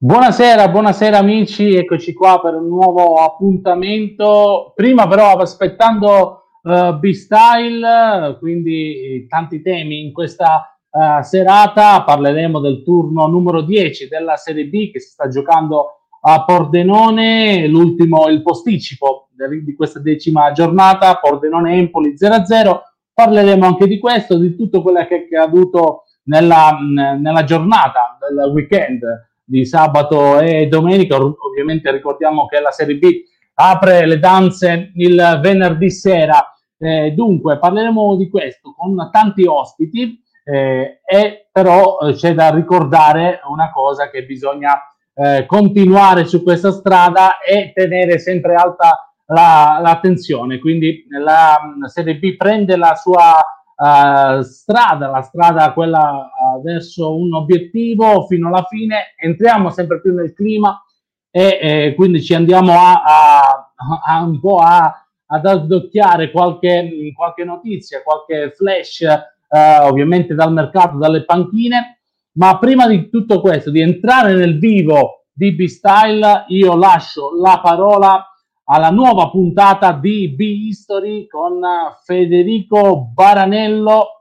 Buonasera, buonasera amici, eccoci qua per un nuovo appuntamento. Prima però aspettando uh, B-Style, quindi tanti temi in questa uh, serata, parleremo del turno numero 10 della Serie B che si sta giocando a Pordenone, l'ultimo, il posticipo di questa decima giornata, Pordenone-Empoli 0-0. Parleremo anche di questo, di tutto quello che è accaduto nella, nella giornata del weekend di sabato e domenica. Ovviamente ricordiamo che la Serie B apre le danze il venerdì sera. Eh, dunque parleremo di questo con tanti ospiti eh, e però eh, c'è da ricordare una cosa che bisogna eh, continuare su questa strada e tenere sempre alta la, l'attenzione. Quindi la, la Serie B prende la sua uh, strada, la strada quella verso un obiettivo fino alla fine, entriamo sempre più nel clima e eh, quindi ci andiamo a, a, a un po' a, ad addocchiare qualche, qualche notizia, qualche flash, uh, ovviamente dal mercato, dalle panchine. Ma prima di tutto questo, di entrare nel vivo di B-Style, io lascio la parola alla nuova puntata di B-History con Federico Baranello.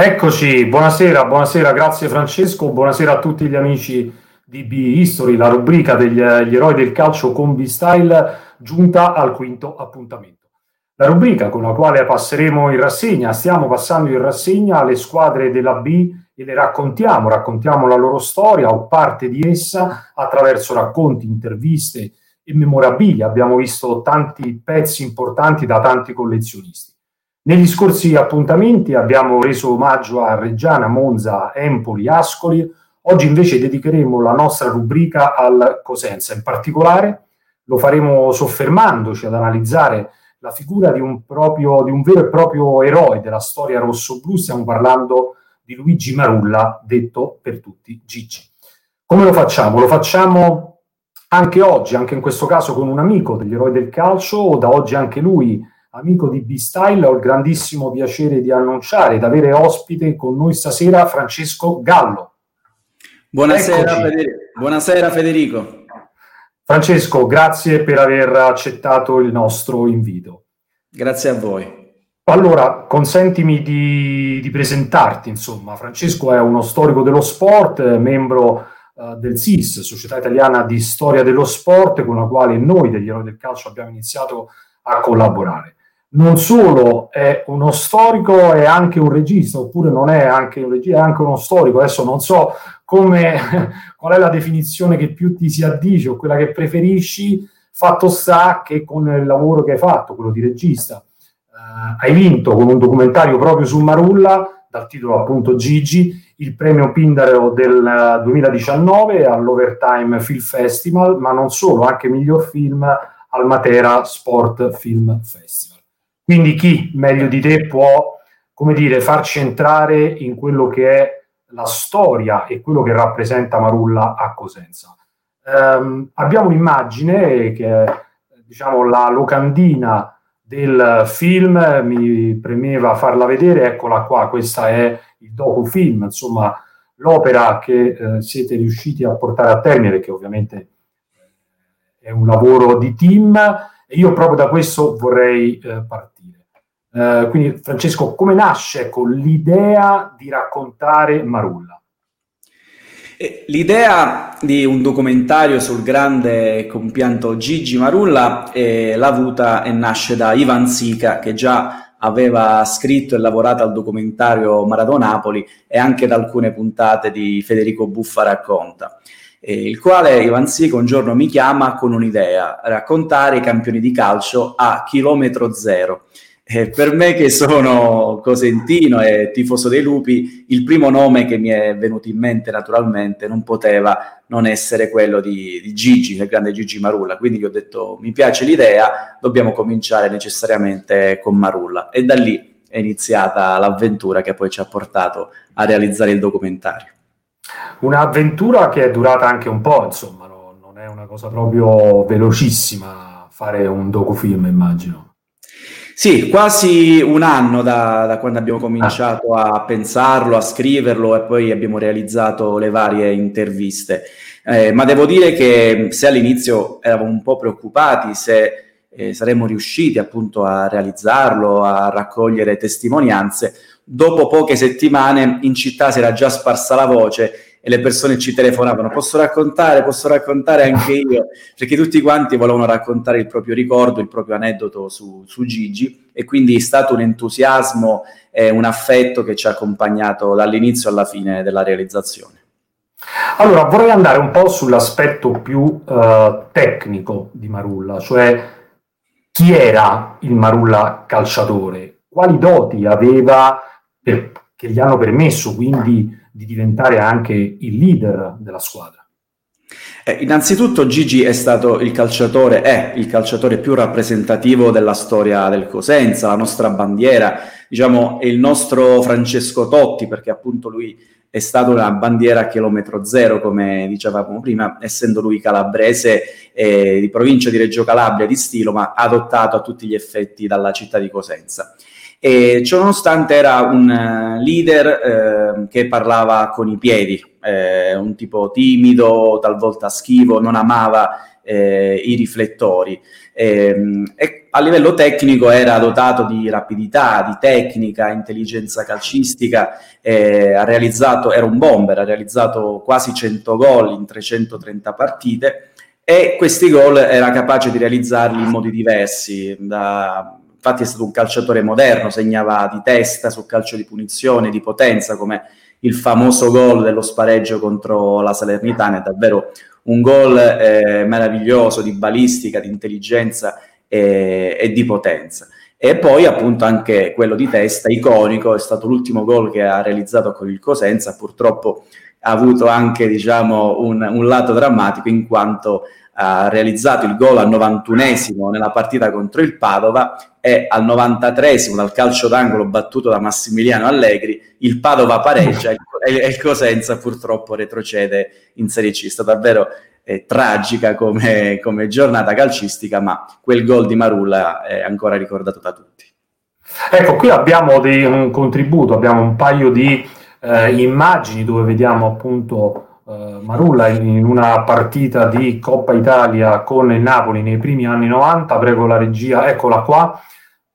Eccoci, buonasera, buonasera, grazie Francesco, buonasera a tutti gli amici di B-History, la rubrica degli eroi del calcio con B-Style, giunta al quinto appuntamento la rubrica con la quale passeremo in rassegna. Stiamo passando in rassegna le squadre della B e le raccontiamo, raccontiamo la loro storia o parte di essa attraverso racconti, interviste e memorabilia. Abbiamo visto tanti pezzi importanti da tanti collezionisti. Negli scorsi appuntamenti abbiamo reso omaggio a Reggiana, Monza, Empoli, Ascoli. Oggi invece dedicheremo la nostra rubrica al Cosenza. In particolare lo faremo soffermandoci ad analizzare la figura di un, proprio, di un vero e proprio eroe della storia rosso-blu, stiamo parlando di Luigi Marulla, detto per tutti Gigi. Come lo facciamo? Lo facciamo anche oggi, anche in questo caso con un amico degli eroi del calcio, da oggi anche lui amico di B-Style, ho il grandissimo piacere di annunciare ed avere ospite con noi stasera Francesco Gallo. Buonasera, Federico. Buonasera Federico. Francesco, grazie per aver accettato il nostro invito. Grazie a voi. Allora, consentimi di, di presentarti, insomma. Francesco è uno storico dello sport, membro uh, del SIS, Società Italiana di Storia dello Sport, con la quale noi degli Eroi del Calcio abbiamo iniziato a collaborare non solo è uno storico, è anche un regista, oppure non è anche un regista, è anche uno storico. Adesso non so come, qual è la definizione che più ti si addice o quella che preferisci, fatto sta che con il lavoro che hai fatto, quello di regista, eh, hai vinto con un documentario proprio su Marulla, dal titolo appunto Gigi, il premio Pindaro del 2019 all'Overtime Film Festival, ma non solo, anche miglior film al Matera Sport Film Festival. Quindi chi meglio di te può, come dire, farci entrare in quello che è la storia e quello che rappresenta Marulla a Cosenza. Um, abbiamo un'immagine che è diciamo, la locandina del film, mi premeva farla vedere, eccola qua, questa è il docufilm, insomma l'opera che eh, siete riusciti a portare a termine, perché ovviamente è un lavoro di team, e io proprio da questo vorrei eh, partire. Uh, quindi Francesco, come nasce con l'idea di raccontare Marulla? Eh, l'idea di un documentario sul grande compianto Gigi Marulla eh, l'ha avuta e nasce da Ivan Sica che già aveva scritto e lavorato al documentario Maradona Napoli e anche da alcune puntate di Federico Buffa racconta. Eh, il quale Ivan Sica un giorno mi chiama con un'idea, raccontare i campioni di calcio a chilometro zero. Eh, per me che sono cosentino e tifoso dei lupi, il primo nome che mi è venuto in mente naturalmente non poteva non essere quello di, di Gigi, il grande Gigi Marulla. Quindi gli ho detto mi piace l'idea, dobbiamo cominciare necessariamente con Marulla. E da lì è iniziata l'avventura che poi ci ha portato a realizzare il documentario. Un'avventura che è durata anche un po', insomma, no? non è una cosa proprio velocissima fare un docufilm, immagino. Sì, quasi un anno da, da quando abbiamo cominciato ah. a pensarlo, a scriverlo e poi abbiamo realizzato le varie interviste. Eh, ma devo dire che se all'inizio eravamo un po' preoccupati se eh, saremmo riusciti appunto a realizzarlo, a raccogliere testimonianze, dopo poche settimane in città si era già sparsa la voce e le persone ci telefonavano, posso raccontare, posso raccontare anche io, perché tutti quanti volevano raccontare il proprio ricordo, il proprio aneddoto su, su Gigi. E quindi è stato un entusiasmo e un affetto che ci ha accompagnato dall'inizio alla fine della realizzazione. Allora, vorrei andare un po' sull'aspetto più uh, tecnico di Marulla, cioè chi era il Marulla calciatore, quali doti aveva per, che gli hanno permesso quindi di diventare anche il leader della squadra? Eh, innanzitutto Gigi è stato il calciatore, è il calciatore più rappresentativo della storia del Cosenza, la nostra bandiera, diciamo è il nostro Francesco Totti perché appunto lui è stato una bandiera a chilometro zero come dicevamo prima, essendo lui calabrese eh, di provincia di Reggio Calabria di stilo ma adottato a tutti gli effetti dalla città di Cosenza. E ciononostante era un uh, leader eh, che parlava con i piedi, eh, un tipo timido, talvolta schivo, non amava eh, i riflettori. Ehm, e a livello tecnico era dotato di rapidità, di tecnica, intelligenza calcistica, ha realizzato, era un bomber, ha realizzato quasi 100 gol in 330 partite e questi gol era capace di realizzarli in modi diversi, da infatti è stato un calciatore moderno, segnava di testa sul calcio di punizione, di potenza, come il famoso gol dello spareggio contro la Salernitana, è davvero un gol eh, meraviglioso di balistica, di intelligenza e, e, di potenza. E poi appunto anche quello di testa, iconico, è stato l'ultimo gol che ha realizzato con il Cosenza, purtroppo ha avuto anche diciamo, un, un lato drammatico in quanto ha realizzato il gol al 91esimo nella partita contro il Padova e al 93esimo dal calcio d'angolo battuto da Massimiliano Allegri il Padova pareggia e il Cosenza purtroppo retrocede in Serie C. È stata davvero eh, tragica come, come giornata calcistica, ma quel gol di Marulla è ancora ricordato da tutti. Ecco, qui abbiamo dei, un contributo, abbiamo un paio di eh, immagini dove vediamo appunto uh, Marulla in una partita di Coppa Italia con il Napoli nei primi anni 90, prego la regia, eccola qua,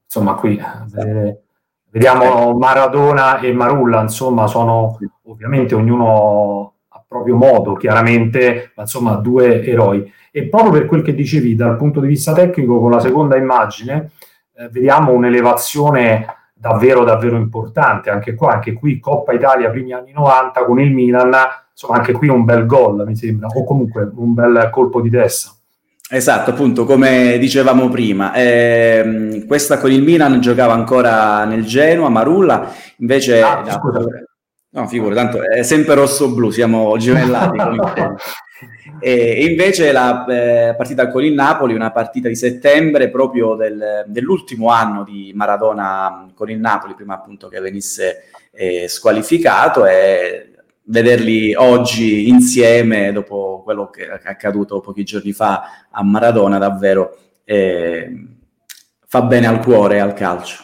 insomma qui vedete, vediamo Maradona e Marulla, insomma sono ovviamente ognuno a proprio modo, chiaramente, ma insomma due eroi. E proprio per quel che dicevi dal punto di vista tecnico, con la seconda immagine, eh, vediamo un'elevazione davvero davvero importante anche qua anche qui Coppa Italia primi anni 90 con il Milan insomma anche qui un bel gol mi sembra, o comunque un bel colpo di testa. Esatto, appunto, come dicevamo prima, ehm, questa con il Milan giocava ancora nel Genoa, Marulla, invece... Ah, no, no, figura, tanto è sempre rosso-blu, siamo gemellati E invece la eh, partita con il Napoli, una partita di settembre proprio del, dell'ultimo anno di Maradona con il Napoli, prima appunto che venisse eh, squalificato e vederli oggi insieme dopo quello che è accaduto pochi giorni fa a Maradona davvero eh, fa bene al cuore e al calcio.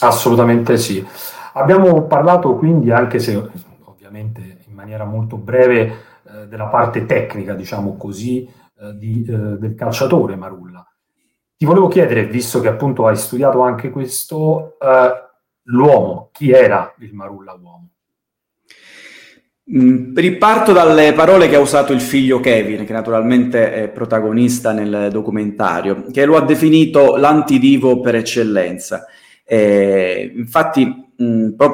Assolutamente sì. Abbiamo parlato quindi, anche se ovviamente in maniera molto breve, eh, della parte tecnica, diciamo così, eh, di, eh, del calciatore Marulla. Ti volevo chiedere, visto che appunto hai studiato anche questo, eh, l'uomo, chi era il Marulla uomo? Mm, riparto dalle parole che ha usato il figlio Kevin, che naturalmente è protagonista nel documentario, che lo ha definito l'antidivo per eccellenza. Eh, infatti,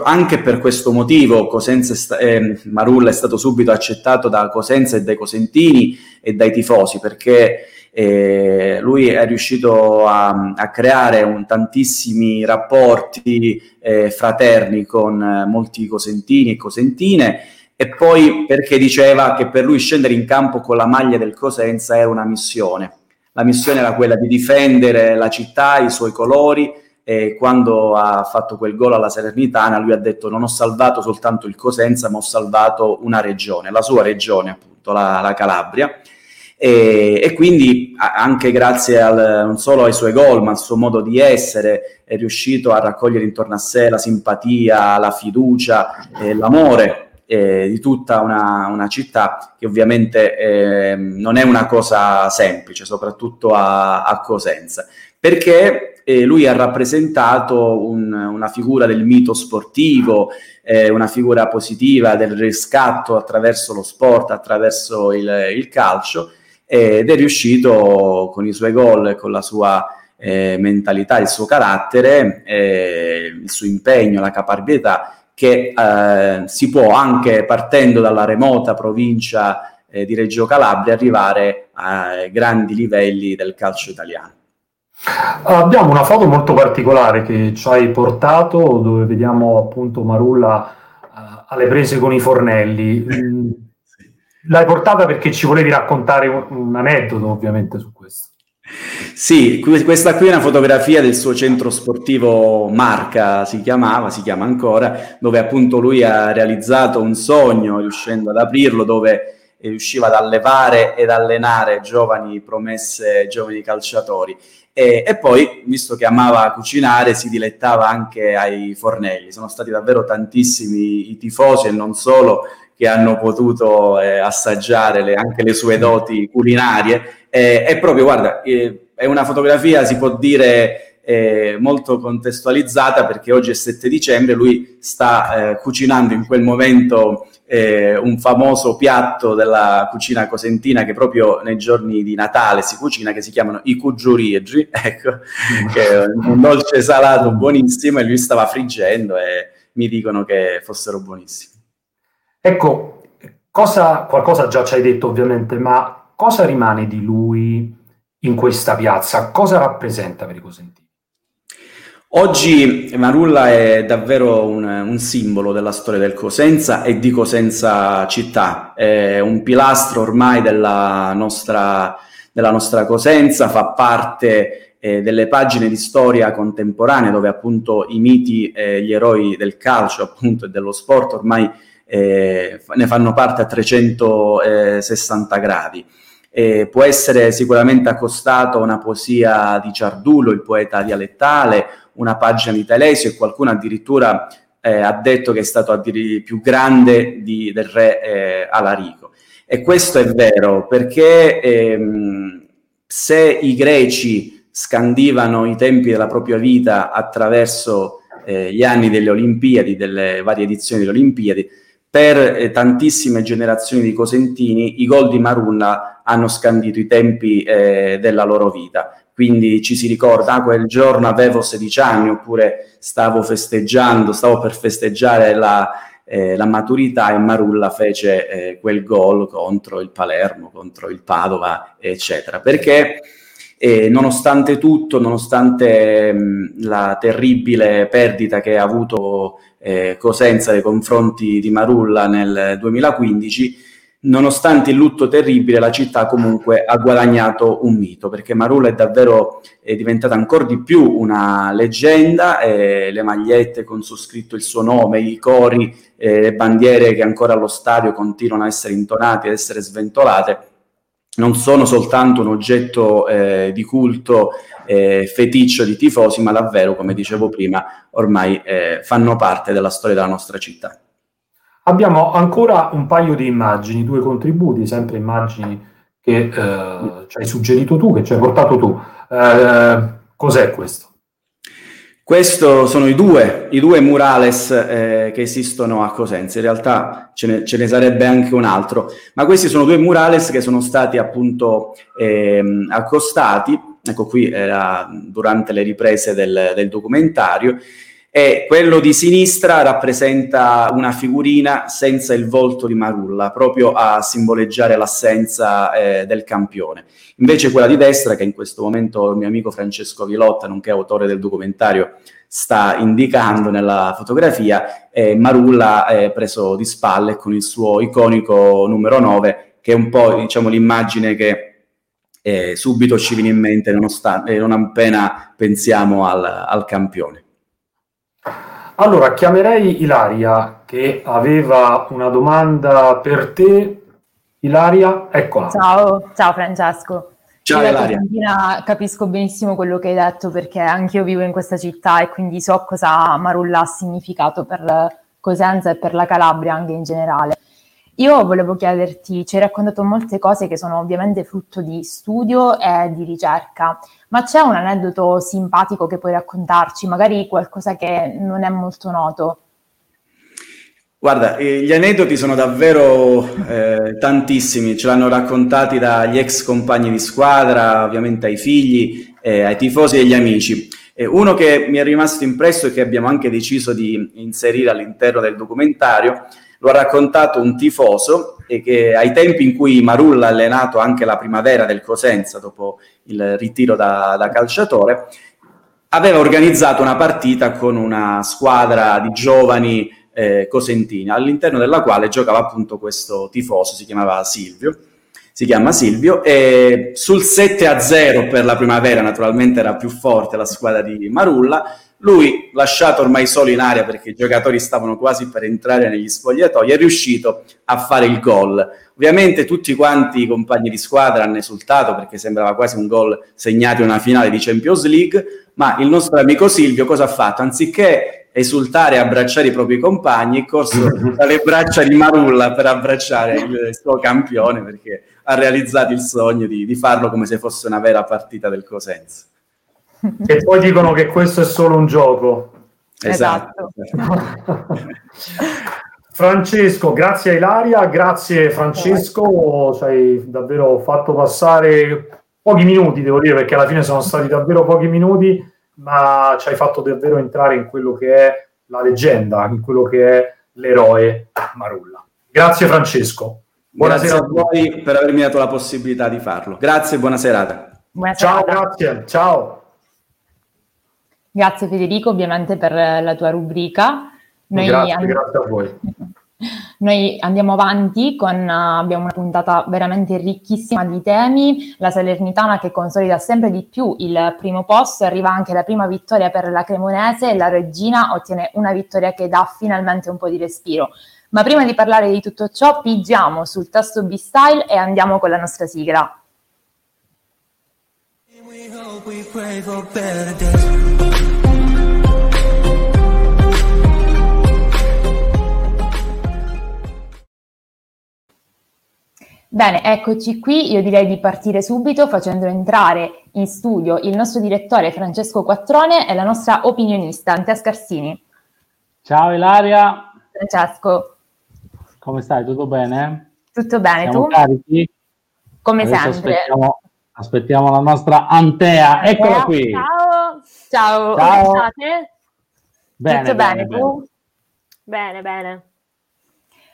anche per questo motivo Cosenza sta- eh, Marulla è stato subito accettato da Cosenza e dai cosentini e dai tifosi, perché eh, lui è riuscito a, a creare un, tantissimi rapporti eh, fraterni con eh, molti cosentini e cosentine e poi perché diceva che per lui scendere in campo con la maglia del Cosenza era una missione. La missione era quella di difendere la città, i suoi colori e quando ha fatto quel gol alla Salernitana lui ha detto non ho salvato soltanto il Cosenza ma ho salvato una regione, la sua regione appunto, la, la Calabria. E, e, quindi anche grazie al, non solo ai suoi gol, ma al suo modo di essere, è riuscito a raccogliere intorno a sé la simpatia, la fiducia, eh, l'amore eh, di tutta una, una, città che ovviamente eh, non è una cosa semplice, soprattutto a, a Cosenza, perché eh, lui ha rappresentato un, una figura del mito sportivo, eh, una figura positiva del riscatto attraverso lo sport, attraverso il, il calcio ed è riuscito con i suoi gol con la sua eh, mentalità, il suo carattere, eh, il suo impegno, la caparbietà che eh, si può anche partendo dalla remota provincia eh, di Reggio Calabria arrivare ai grandi livelli del calcio italiano. Abbiamo una foto molto particolare che ci hai portato dove vediamo appunto Marulla uh, alle prese con i fornelli. Mm, l'hai portata perché ci volevi raccontare un, un aneddoto ovviamente su questo. Sì, questa qui è una fotografia del suo centro sportivo Marca, si chiamava, si chiama ancora, dove appunto lui ha realizzato un sogno riuscendo ad aprirlo, dove riusciva ad allevare ed allenare giovani promesse, giovani calciatori. E, e, poi, visto che amava cucinare, si dilettava anche ai fornelli. Sono stati davvero tantissimi i tifosi e non solo che hanno potuto eh, assaggiare le, anche le sue doti culinarie. Eh, è proprio, guarda, eh, è una fotografia, si può dire, eh, molto contestualizzata perché oggi è 7 dicembre, lui sta eh, cucinando in quel momento eh, un famoso piatto della cucina cosentina che proprio nei giorni di Natale si cucina, che si chiamano i cugiurieggi, ecco, che è un dolce salato buonissimo e lui stava friggendo e mi dicono che fossero buonissimi. Ecco, cosa, qualcosa già ci hai detto ovviamente, ma cosa rimane di lui in questa piazza? Cosa rappresenta per i cosentini? Oggi Marulla è davvero un, un, simbolo della storia del Cosenza e di Cosenza città, è un pilastro ormai della nostra, della nostra Cosenza, fa parte eh, delle pagine di storia contemporanea dove appunto i miti e gli eroi del calcio appunto e dello sport ormai eh, ne fanno parte a 360 gradi. Eh, può essere sicuramente accostato a una poesia di Ciardullo, il poeta dialettale, una pagina di Telesio e qualcuno addirittura eh, ha detto che è stato addirittura più grande di, del re eh, Alarico. E questo è vero perché ehm, se i greci scandivano i tempi della propria vita attraverso eh, gli anni delle Olimpiadi, delle varie edizioni delle Olimpiadi, per eh, tantissime generazioni di cosentini i gol di Marunna hanno scandito i tempi eh, della loro vita. Quindi ci si ricorda, ah, quel giorno avevo 16 anni oppure stavo festeggiando, stavo per festeggiare la, eh, la maturità e Marulla fece eh, quel gol contro il Palermo, contro il Padova, eccetera. Perché eh, nonostante tutto, nonostante mh, la terribile perdita che ha avuto eh, Cosenza nei confronti di Marulla nel 2015, nonostante il lutto terribile, la città comunque ha guadagnato un mito, perché Marulla è davvero è diventata ancora di più una leggenda, eh, le magliette con su scritto il suo nome, i cori, eh, le bandiere che ancora allo stadio continuano a essere intonate, ad essere sventolate, non sono soltanto un oggetto eh, di culto eh, feticcio di tifosi, ma davvero, come dicevo prima, ormai eh, fanno parte della storia della nostra città. Abbiamo ancora un paio di immagini, due contributi, sempre immagini che eh, ci hai suggerito tu, che ci hai portato tu. Eh, cos'è questo? Questo sono i due, i due murales eh, che esistono a Cosenza, in realtà ce ne, ce ne, sarebbe anche un altro, ma questi sono due murales che sono stati appunto eh, accostati ecco qui era durante le riprese del, del documentario, e quello di sinistra rappresenta una figurina senza il volto di Marulla, proprio a simboleggiare l'assenza eh, del campione. Invece quella di destra, che in questo momento il mio amico Francesco Vilotta, nonché autore del documentario, sta indicando nella fotografia, è Marulla è preso di spalle con il suo iconico numero 9, che è un po' diciamo, l'immagine che eh, subito ci viene in mente nonostante, non appena pensiamo al, al campione. Allora, chiamerei Ilaria che aveva una domanda per te Ilaria, eccola. Ciao, ciao Francesco. Ciao Io Ilaria. Capisco benissimo quello che hai detto perché anche io vivo in questa città e quindi so cosa Marulla ha significato per Cosenza e per la Calabria anche in generale. Io volevo chiederti, ci hai raccontato molte cose che sono ovviamente frutto di studio e di ricerca, ma c'è un aneddoto simpatico che puoi raccontarci, magari qualcosa che non è molto noto? Guarda, eh, gli aneddoti sono davvero eh, tantissimi, ce l'hanno raccontati dagli ex compagni di squadra, ovviamente ai figli, eh, ai tifosi e agli amici. Uno che mi è rimasto impresso e che abbiamo anche deciso di inserire all'interno del documentario, lo ha raccontato un tifoso e che ai tempi in cui Marulla ha allenato anche la primavera del Cosenza dopo il ritiro da, da calciatore, aveva organizzato una partita con una squadra di giovani eh, cosentini, all'interno della quale giocava appunto questo tifoso, si chiamava Silvio, si chiama Silvio, e sul 7 a 0 per la primavera, naturalmente era più forte la squadra di Marulla, lui, lasciato ormai solo in aria perché i giocatori stavano quasi per entrare negli spogliatoi, è riuscito a fare il gol. Ovviamente tutti quanti i compagni di squadra hanno esultato perché sembrava quasi un gol segnato in una finale di Champions League, ma il nostro amico Silvio cosa ha fatto? Anziché esultare e abbracciare i propri compagni, è corso dalle braccia di Marulla per abbracciare il suo campione perché ha realizzato il sogno di, di farlo come se fosse una vera partita del Cosenza. E poi dicono che questo è solo un gioco. Esatto. Francesco, grazie a Ilaria, grazie Francesco, ci hai davvero fatto passare pochi minuti, devo dire, perché alla fine sono stati davvero pochi minuti ma ci hai fatto davvero entrare in quello che è la leggenda, in quello che è l'eroe Marulla. Grazie Francesco. Buonasera grazie a voi per avermi dato la possibilità di farlo. Grazie e buona serata. Buona Ciao, grazie. Ciao. Grazie Federico, ovviamente per la tua rubrica. Noi grazie, and- grazie a voi. Noi andiamo avanti con, uh, abbiamo una puntata veramente ricchissima di temi, la Salernitana che consolida sempre di più il primo posto, arriva anche la prima vittoria per la Cremonese e la Regina ottiene una vittoria che dà finalmente un po' di respiro. Ma prima di parlare di tutto ciò, pigiamo sul tasto B-Style e andiamo con la nostra sigla. We pray for better days. Bene, eccoci qui. Io direi di partire subito facendo entrare in studio il nostro direttore Francesco Quattrone e la nostra opinionista Antea Scarsini. Ciao Ilaria. Francesco. Come stai? Tutto bene? Tutto bene, Siamo tu? Carichi? Come Adesso sempre. Aspettiamo, aspettiamo, la nostra Antea. Eccola qui. Ciao. Ciao. Ciao. Come state? Bene, Tutto bene, bene tu? Bene, bene.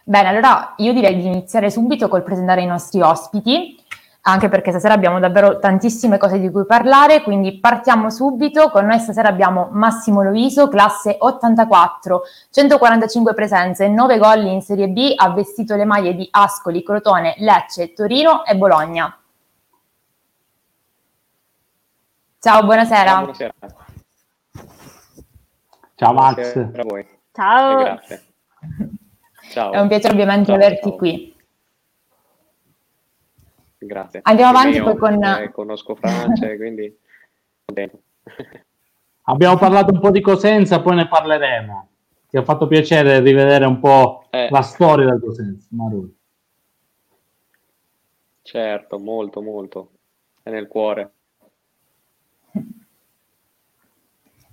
Bene, allora io direi di iniziare subito col presentare i nostri ospiti, anche perché stasera abbiamo davvero tantissime cose di cui parlare, quindi partiamo subito. Con noi stasera abbiamo Massimo Loiso, classe 84, 145 presenze, 9 gol in Serie B, ha vestito le maglie di Ascoli, Crotone, Lecce, Torino e Bologna. Ciao, buonasera. Ciao, buonasera. Ciao Max. Buonasera a voi. Ciao. grazie. Ciao. È un piacere ovviamente ciao, averti ciao. qui. Grazie. Andiamo avanti poi con... Eh, conosco Francia, quindi. Abbiamo parlato un po' di Cosenza, poi ne parleremo. Ti ha fatto piacere rivedere un po' eh. la storia del Cosenza, Marul. Certo, molto, molto. È nel cuore.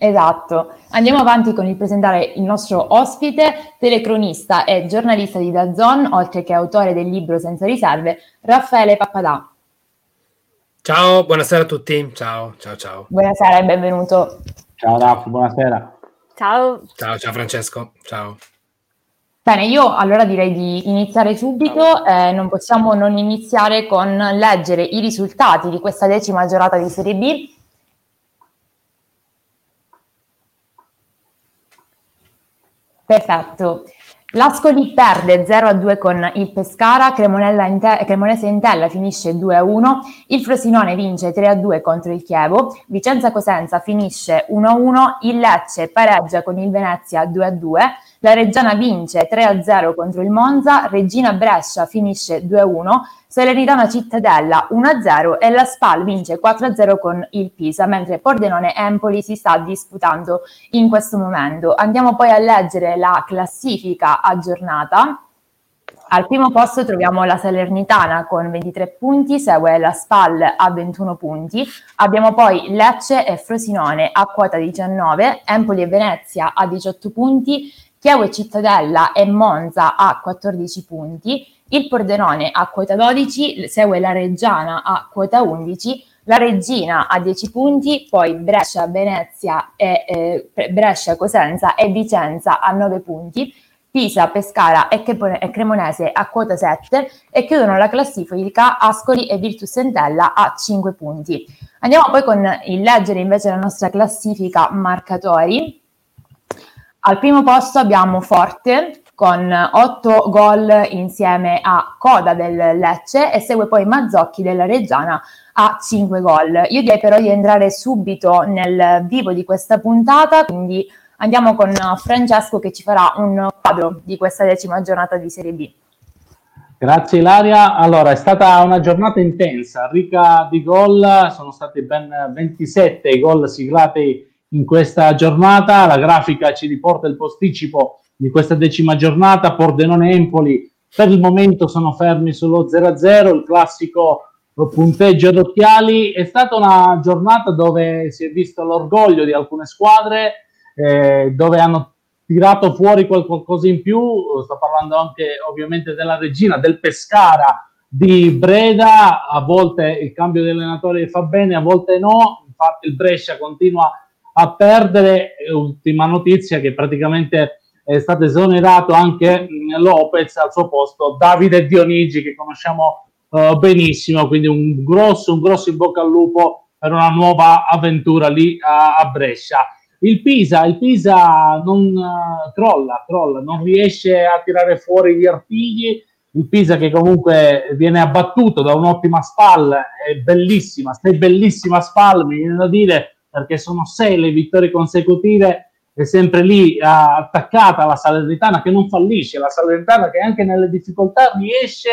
Esatto. Andiamo avanti con il presentare il nostro ospite, telecronista e giornalista di Dazon, oltre che autore del libro Senza riserve, Raffaele Pappadà. Ciao, buonasera a tutti. Ciao, ciao, ciao. Buonasera e benvenuto. Ciao Raff, buonasera. Ciao. Ciao, ciao Francesco. Ciao. Bene, io allora direi di iniziare subito. Eh, non possiamo non iniziare con leggere i risultati di questa decima giornata di Serie B Perfetto. L'Ascoli perde 0-2 con il Pescara, Inte- Cremonese Intella finisce 2-1, il Frosinone vince 3-2 contro il Chievo, Vicenza Cosenza finisce 1-1, il Lecce pareggia con il Venezia 2-2, la Reggiana vince 3-0 contro il Monza, Regina Brescia finisce 2-1, Salernitana Cittadella 1-0 e la Spal vince 4-0 con il Pisa, mentre Pordenone Empoli si sta disputando in questo momento. Andiamo poi a leggere la classifica aggiornata. Al primo posto troviamo la Salernitana con 23 punti, segue la Spal a 21 punti, abbiamo poi Lecce e Frosinone a quota 19, Empoli e Venezia a 18 punti, Chievo e Cittadella e Monza a 14 punti, il Pordenone a quota 12, segue la Reggiana a quota 11, la Regina a 10 punti, poi Brescia, Venezia, e, eh, Brescia, Cosenza e Vicenza a 9 punti, Pisa, Pescara e, Cremonese a quota 7 e chiudono la classifica Ascoli e Virtus Entella a 5 punti. Andiamo poi con il leggere invece la nostra classifica marcatori. Al primo posto abbiamo Forte con 8 gol insieme a Coda del Lecce e segue poi Mazzocchi della Reggiana a 5 gol. Io direi però di entrare subito nel vivo di questa puntata, quindi Andiamo con Francesco che ci farà un quadro di questa decima giornata di Serie B. Grazie Ilaria. Allora, è stata una giornata intensa, ricca di gol, sono stati ben 27 i gol siglati in questa giornata. La grafica ci riporta il posticipo di questa decima giornata. Pordenone Empoli per il momento sono fermi sullo 0-0, il classico punteggio ad occhiali. È stata una giornata dove si è visto l'orgoglio di alcune squadre eh, dove hanno tirato fuori qualcosa in più, sto parlando anche ovviamente della regina, del Pescara, di Breda, a volte il cambio di allenatore fa bene, a volte no, infatti il Brescia continua a perdere, ultima notizia che praticamente è stato esonerato anche Lopez al suo posto, Davide Dionigi che conosciamo uh, benissimo, quindi un grosso, un grosso in bocca al lupo per una nuova avventura lì a, a Brescia. Il Pisa, il Pisa non uh, crolla, crolla, non riesce a tirare fuori gli artigli. Il Pisa che comunque viene abbattuto da un'ottima spalla, è bellissima, sei bellissima spalla, mi viene da dire, perché sono sei le vittorie consecutive è sempre lì attaccata alla Salernitana che non fallisce, la Salernitana che anche nelle difficoltà riesce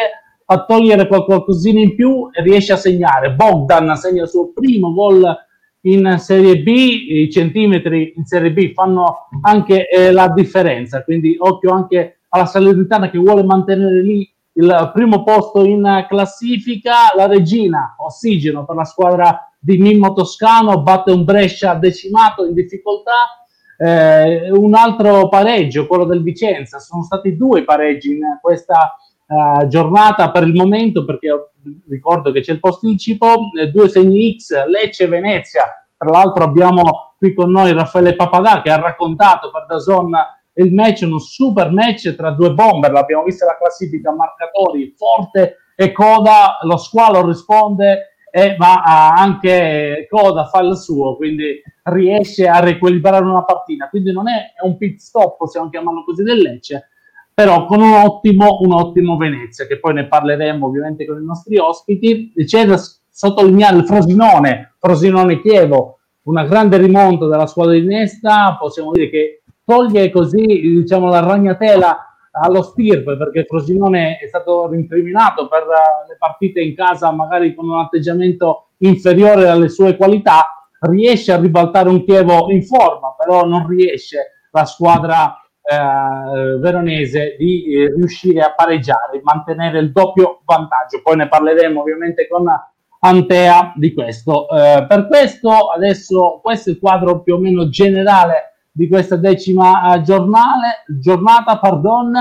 a togliere qualcosina in più e riesce a segnare. Bogdan segna il suo primo gol in Serie B, i centimetri in Serie B fanno anche eh, la differenza, quindi occhio anche alla Salernitana che vuole mantenere lì il primo posto in classifica, la Regina, ossigeno per la squadra di Mimmo Toscano, batte un Brescia decimato in difficoltà, eh, un altro pareggio, quello del Vicenza, sono stati due pareggi in questa uh, giornata per il momento, perché ricordo che c'è il posticipo, eh, due segni X, Lecce e Venezia. Tra l'altro abbiamo qui con noi Raffaele Papadà che ha raccontato per Dazon il match, uno super match tra due bomber, l'abbiamo visto la classifica, marcatori, Forte e Coda, lo squalo risponde e ma anche Coda fa il suo, quindi riesce a riequilibrare una partita, quindi non è un pit stop, possiamo chiamarlo così, del Lecce, però con un ottimo, un ottimo Venezia, che poi ne parleremo ovviamente con i nostri ospiti. C'è da sottolineare il Frosinone, Frosinone-Chievo, una grande rimonta della squadra di Nesta, possiamo dire che toglie così diciamo, la ragnatela allo Stirpe, perché Frosinone è stato rincriminato per le partite in casa magari con un atteggiamento inferiore alle sue qualità, riesce a ribaltare un Chievo in forma, però non riesce la squadra eh, veronese di eh, riuscire a pareggiare, mantenere il doppio vantaggio. Poi ne parleremo ovviamente con Antea di questo. Eh, per questo adesso questo è il quadro più o meno generale di questa decima eh, giornale, giornata. Pardon.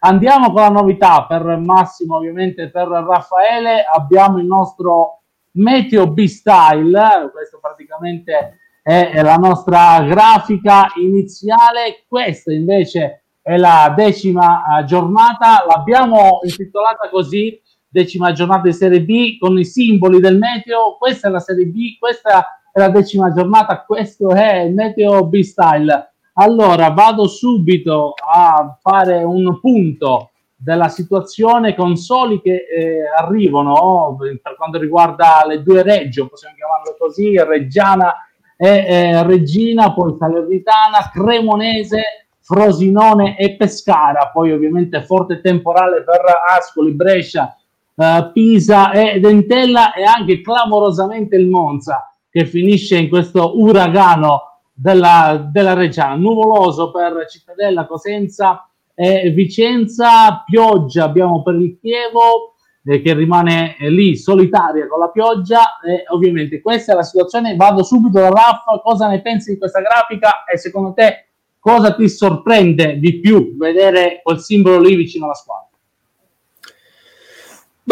Andiamo con la novità per Massimo, ovviamente per Raffaele. Abbiamo il nostro Meteo B-Style, questo praticamente è la nostra grafica iniziale. Questa invece è la decima eh, giornata, l'abbiamo intitolata così, decima giornata di Serie B con i simboli del meteo. Questa è la Serie B, questa è la decima giornata, questo è meteo B-Style. Allora vado subito a fare un punto della situazione. Con soli che eh, arrivano per quanto riguarda le due Reggio, possiamo chiamarlo così, Reggiana e eh, Regina, poi Salernitana, Cremonese Frosinone e Pescara, poi ovviamente forte temporale per Ascoli, Brescia, eh, Pisa ed Entella e anche clamorosamente il Monza che finisce in questo uragano della, della Reggiana, nuvoloso per Cittadella, Cosenza e Vicenza, pioggia abbiamo per il Chievo eh, che rimane eh, lì solitaria con la pioggia e ovviamente questa è la situazione, vado subito da Raffa, cosa ne pensi di questa grafica? E secondo te cosa ti sorprende di più vedere quel simbolo lì vicino alla squadra?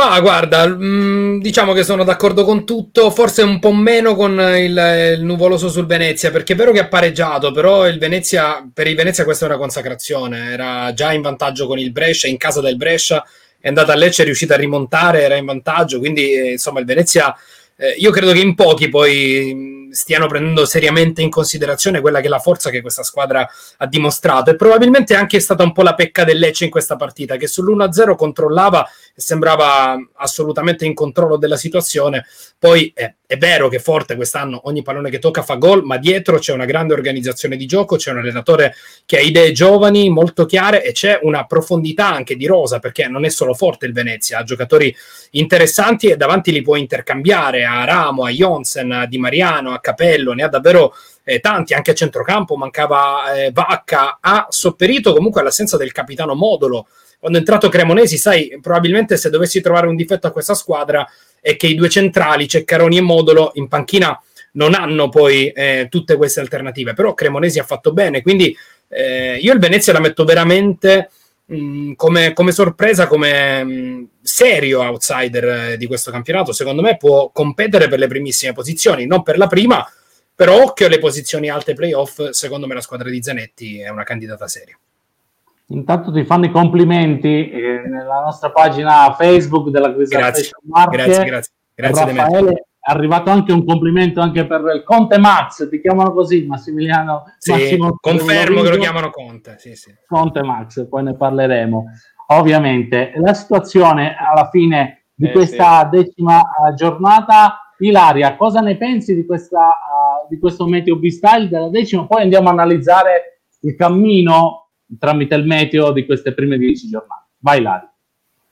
Ma guarda, mm, diciamo che sono d'accordo con tutto, forse un po' meno con il, il, nuvoloso sul Venezia, perché è vero che ha pareggiato, però il Venezia, per il Venezia questa è una consacrazione, era già in vantaggio con il Brescia, in casa del Brescia, è andata a Lecce, è riuscita a rimontare, era in vantaggio, quindi eh, insomma il Venezia, eh, io credo che in pochi poi stiano prendendo seriamente in considerazione quella che è la forza che questa squadra ha dimostrato. E probabilmente anche è stata un po' la pecca del Lecce in questa partita che sull'1-0 controllava e sembrava assolutamente in controllo della situazione. Poi eh, è vero che Forte quest'anno ogni pallone che tocca fa gol, ma dietro c'è una grande organizzazione di gioco, c'è un allenatore che ha idee giovani, molto chiare e c'è una profondità anche di rosa, perché non è solo Forte il Venezia, ha giocatori interessanti e davanti li può intercambiare a Ramo, a Jonsen, a Di Mariano, a Capello, ne ha davvero eh, tanti, anche a centrocampo mancava eh, Vacca, ha sopperito comunque all'assenza del capitano Modolo. Quando è entrato Cremonesi, sai, probabilmente se dovessi trovare un difetto a questa squadra è che i due centrali, Ceccaroni e Modolo, in panchina non hanno poi eh, tutte queste alternative, però Cremonesi ha fatto bene, quindi eh, io il Venezia la metto veramente mh, come, come, sorpresa, come mh, serio outsider eh, di questo campionato, secondo me può competere per le primissime posizioni, non per la prima, però occhio alle posizioni alte playoff, secondo me la squadra di Zanetti è una candidata seria. Intanto ti fanno i complimenti eh, nella nostra pagina Facebook della Griselda grazie, grazie, grazie, grazie Raffaele, è arrivato anche un complimento anche per il Conte Max, ti chiamano così Massimiliano? Sì, Massimo confermo che lo chiamano Conte. Sì, sì. Conte Max, poi ne parleremo. Ovviamente la situazione alla fine di eh, questa sì. decima uh, giornata, Ilaria, cosa ne pensi di, questa, uh, di questo meteo B-Style della decima? Poi andiamo a analizzare il cammino tramite il meteo di queste prime dieci giornate. Vai Lari.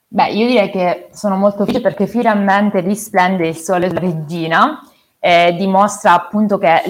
Beh, io direi che sono molto felice perché finalmente risplende il sole della regina eh, dimostra appunto che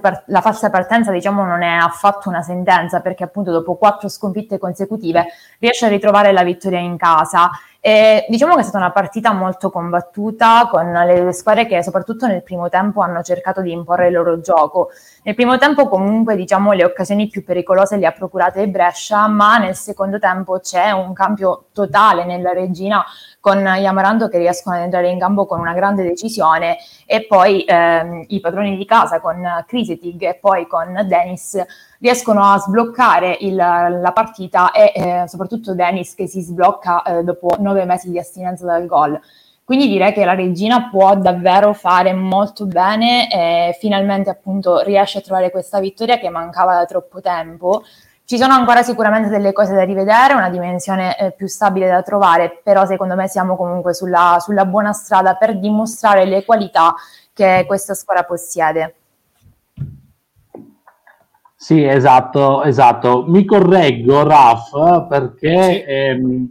par- la falsa partenza diciamo non è affatto una sentenza perché appunto dopo quattro sconfitte consecutive riesce a ritrovare la vittoria in casa e diciamo che è stata una partita molto combattuta con le due squadre che soprattutto nel primo tempo hanno cercato di imporre il loro gioco. Nel primo tempo comunque diciamo le occasioni più pericolose le ha procurate Brescia, ma nel secondo tempo c'è un cambio totale nella regina con Yamarando che riescono ad entrare in campo con una grande decisione e poi ehm, i padroni di casa con Krisetig e poi con Dennis riescono a sbloccare il, la partita e eh, soprattutto Dennis che si sblocca eh, dopo nove mesi di astinenza dal gol. Quindi direi che la regina può davvero fare molto bene e finalmente appunto riesce a trovare questa vittoria che mancava da troppo tempo ci sono ancora sicuramente delle cose da rivedere, una dimensione eh, più stabile da trovare, però secondo me siamo comunque sulla, sulla buona strada per dimostrare le qualità che questa squadra possiede. Sì, esatto, esatto. Mi correggo, Raf, perché ehm,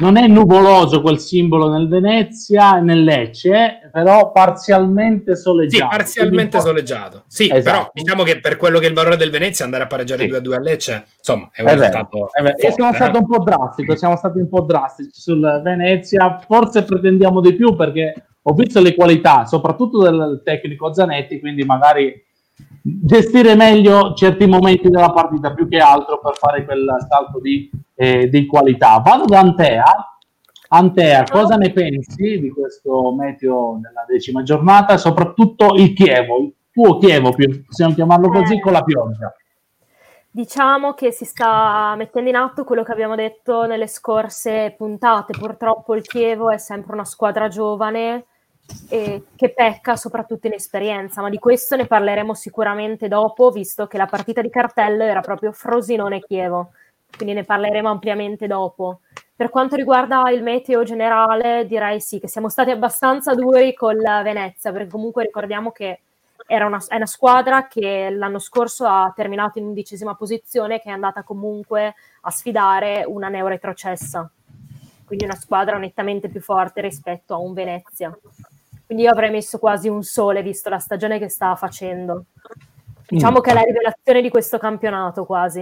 non è nuvoloso quel simbolo nel Venezia e nel Lecce, però parzialmente soleggiato. Sì, parzialmente soleggiato. Sì, esatto. però diciamo che per quello che è il valore del Venezia andare a pareggiare sì. 2-2 a Lecce, insomma, è un è risultato E siamo stati un po' drastici, siamo stati un po' drastici sul Venezia, forse pretendiamo di più perché ho visto le qualità, soprattutto del tecnico Zanetti, quindi magari gestire meglio certi momenti della partita più che altro per fare quel salto di, eh, di qualità. Vado da Antea. Antea, cosa ne pensi di questo meteo nella decima giornata? Soprattutto il Chievo, il tuo Chievo, possiamo chiamarlo così, con la pioggia. Diciamo che si sta mettendo in atto quello che abbiamo detto nelle scorse puntate. Purtroppo il Chievo è sempre una squadra giovane e che pecca soprattutto in esperienza, ma di questo ne parleremo sicuramente dopo, visto che la partita di cartello era proprio Frosinone-Chievo, quindi ne parleremo ampiamente dopo. Per quanto riguarda il meteo generale, direi sì che siamo stati abbastanza duri con la Venezia, perché comunque ricordiamo che una, è una squadra che l'anno scorso ha terminato in undicesima posizione, che è andata comunque a sfidare una neoretrocessa, quindi una squadra nettamente più forte rispetto a un Venezia. Quindi io avrei messo quasi un sole visto la stagione che sta facendo. Diciamo mm. che è la rivelazione di questo campionato quasi.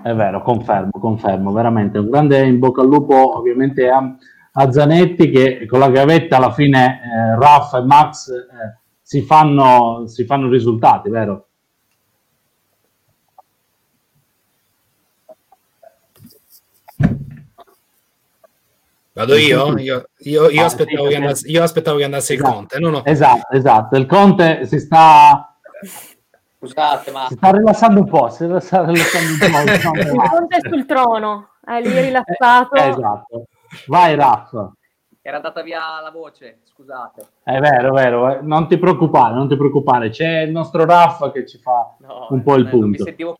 È vero, confermo, confermo, veramente. Un grande in bocca al lupo ovviamente a, a Zanetti che con la gavetta alla fine eh, Raff e Max eh, si, fanno, si fanno risultati, vero? Vado io? Io, io, io, ah, aspettavo, sì, che andasse, io aspettavo, che andasse, esatto, il Conte. No, no. Esatto, esatto. Il Conte si sta... Scusate, ma... Si sta rilassando un po', si sta rilassando un po'. il Conte è sul trono, è lì rilassato. Eh, esatto. Vai, Raff. Era andata via la voce, scusate. È vero, è vero, non ti preoccupare, non ti preoccupare. C'è il nostro Raff che ci fa no, un po' il punto. mi sentivo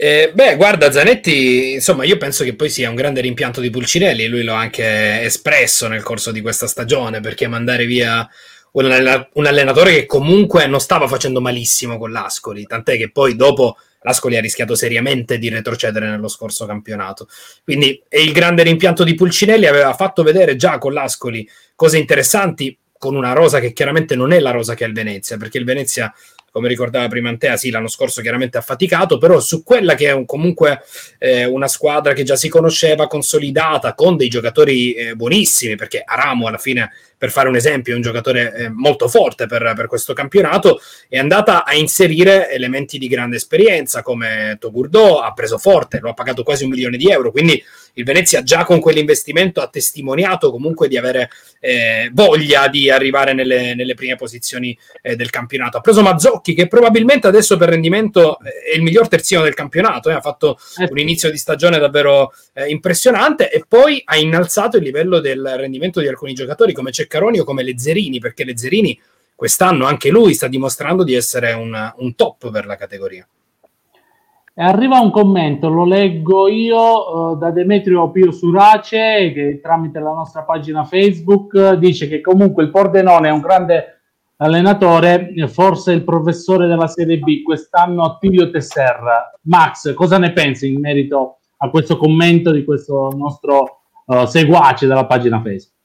eh, beh, guarda, Zanetti, insomma, io penso che poi sia un grande rimpianto di Pulcinelli, lui l'ha anche espresso nel corso di questa stagione, perché mandare via un, allenatore che comunque non stava facendo malissimo con l'Ascoli, tant'è che poi dopo l'Ascoli ha rischiato seriamente di retrocedere nello scorso campionato. Quindi il grande rimpianto di Pulcinelli aveva fatto vedere già con l'Ascoli cose interessanti con una rosa che chiaramente non è la rosa che ha il Venezia, perché il Venezia come ricordava prima Antea, sì, l'anno scorso chiaramente ha faticato, però su quella che è un, comunque eh, una squadra che già si conosceva, consolidata, con dei giocatori eh, buonissimi, perché Aramo alla fine, per fare un esempio, è un giocatore eh, molto forte per, per, questo campionato, è andata a inserire elementi di grande esperienza, come Togurdo ha preso forte, lo ha pagato quasi un milione di euro, quindi il Venezia già con quell'investimento ha testimoniato comunque di avere eh, voglia di arrivare nelle, nelle prime posizioni eh, del campionato. Ha preso Mazzocchi che probabilmente adesso per rendimento eh, è il miglior terzino del campionato, eh, ha fatto eh. un inizio di stagione davvero eh, impressionante e poi ha innalzato il livello del rendimento di alcuni giocatori come Ceccaroni o come Lezzerini, perché Lezzerini quest'anno anche lui sta dimostrando di essere un, un top per la categoria. Arriva un commento, lo leggo io uh, da Demetrio Pio Surace che tramite la nostra pagina Facebook dice che comunque il Pordenone è un grande allenatore, forse il professore della Serie B, quest'anno Attilio Tesserra. Max, cosa ne pensi in merito a questo commento di questo nostro uh, seguace della pagina Facebook?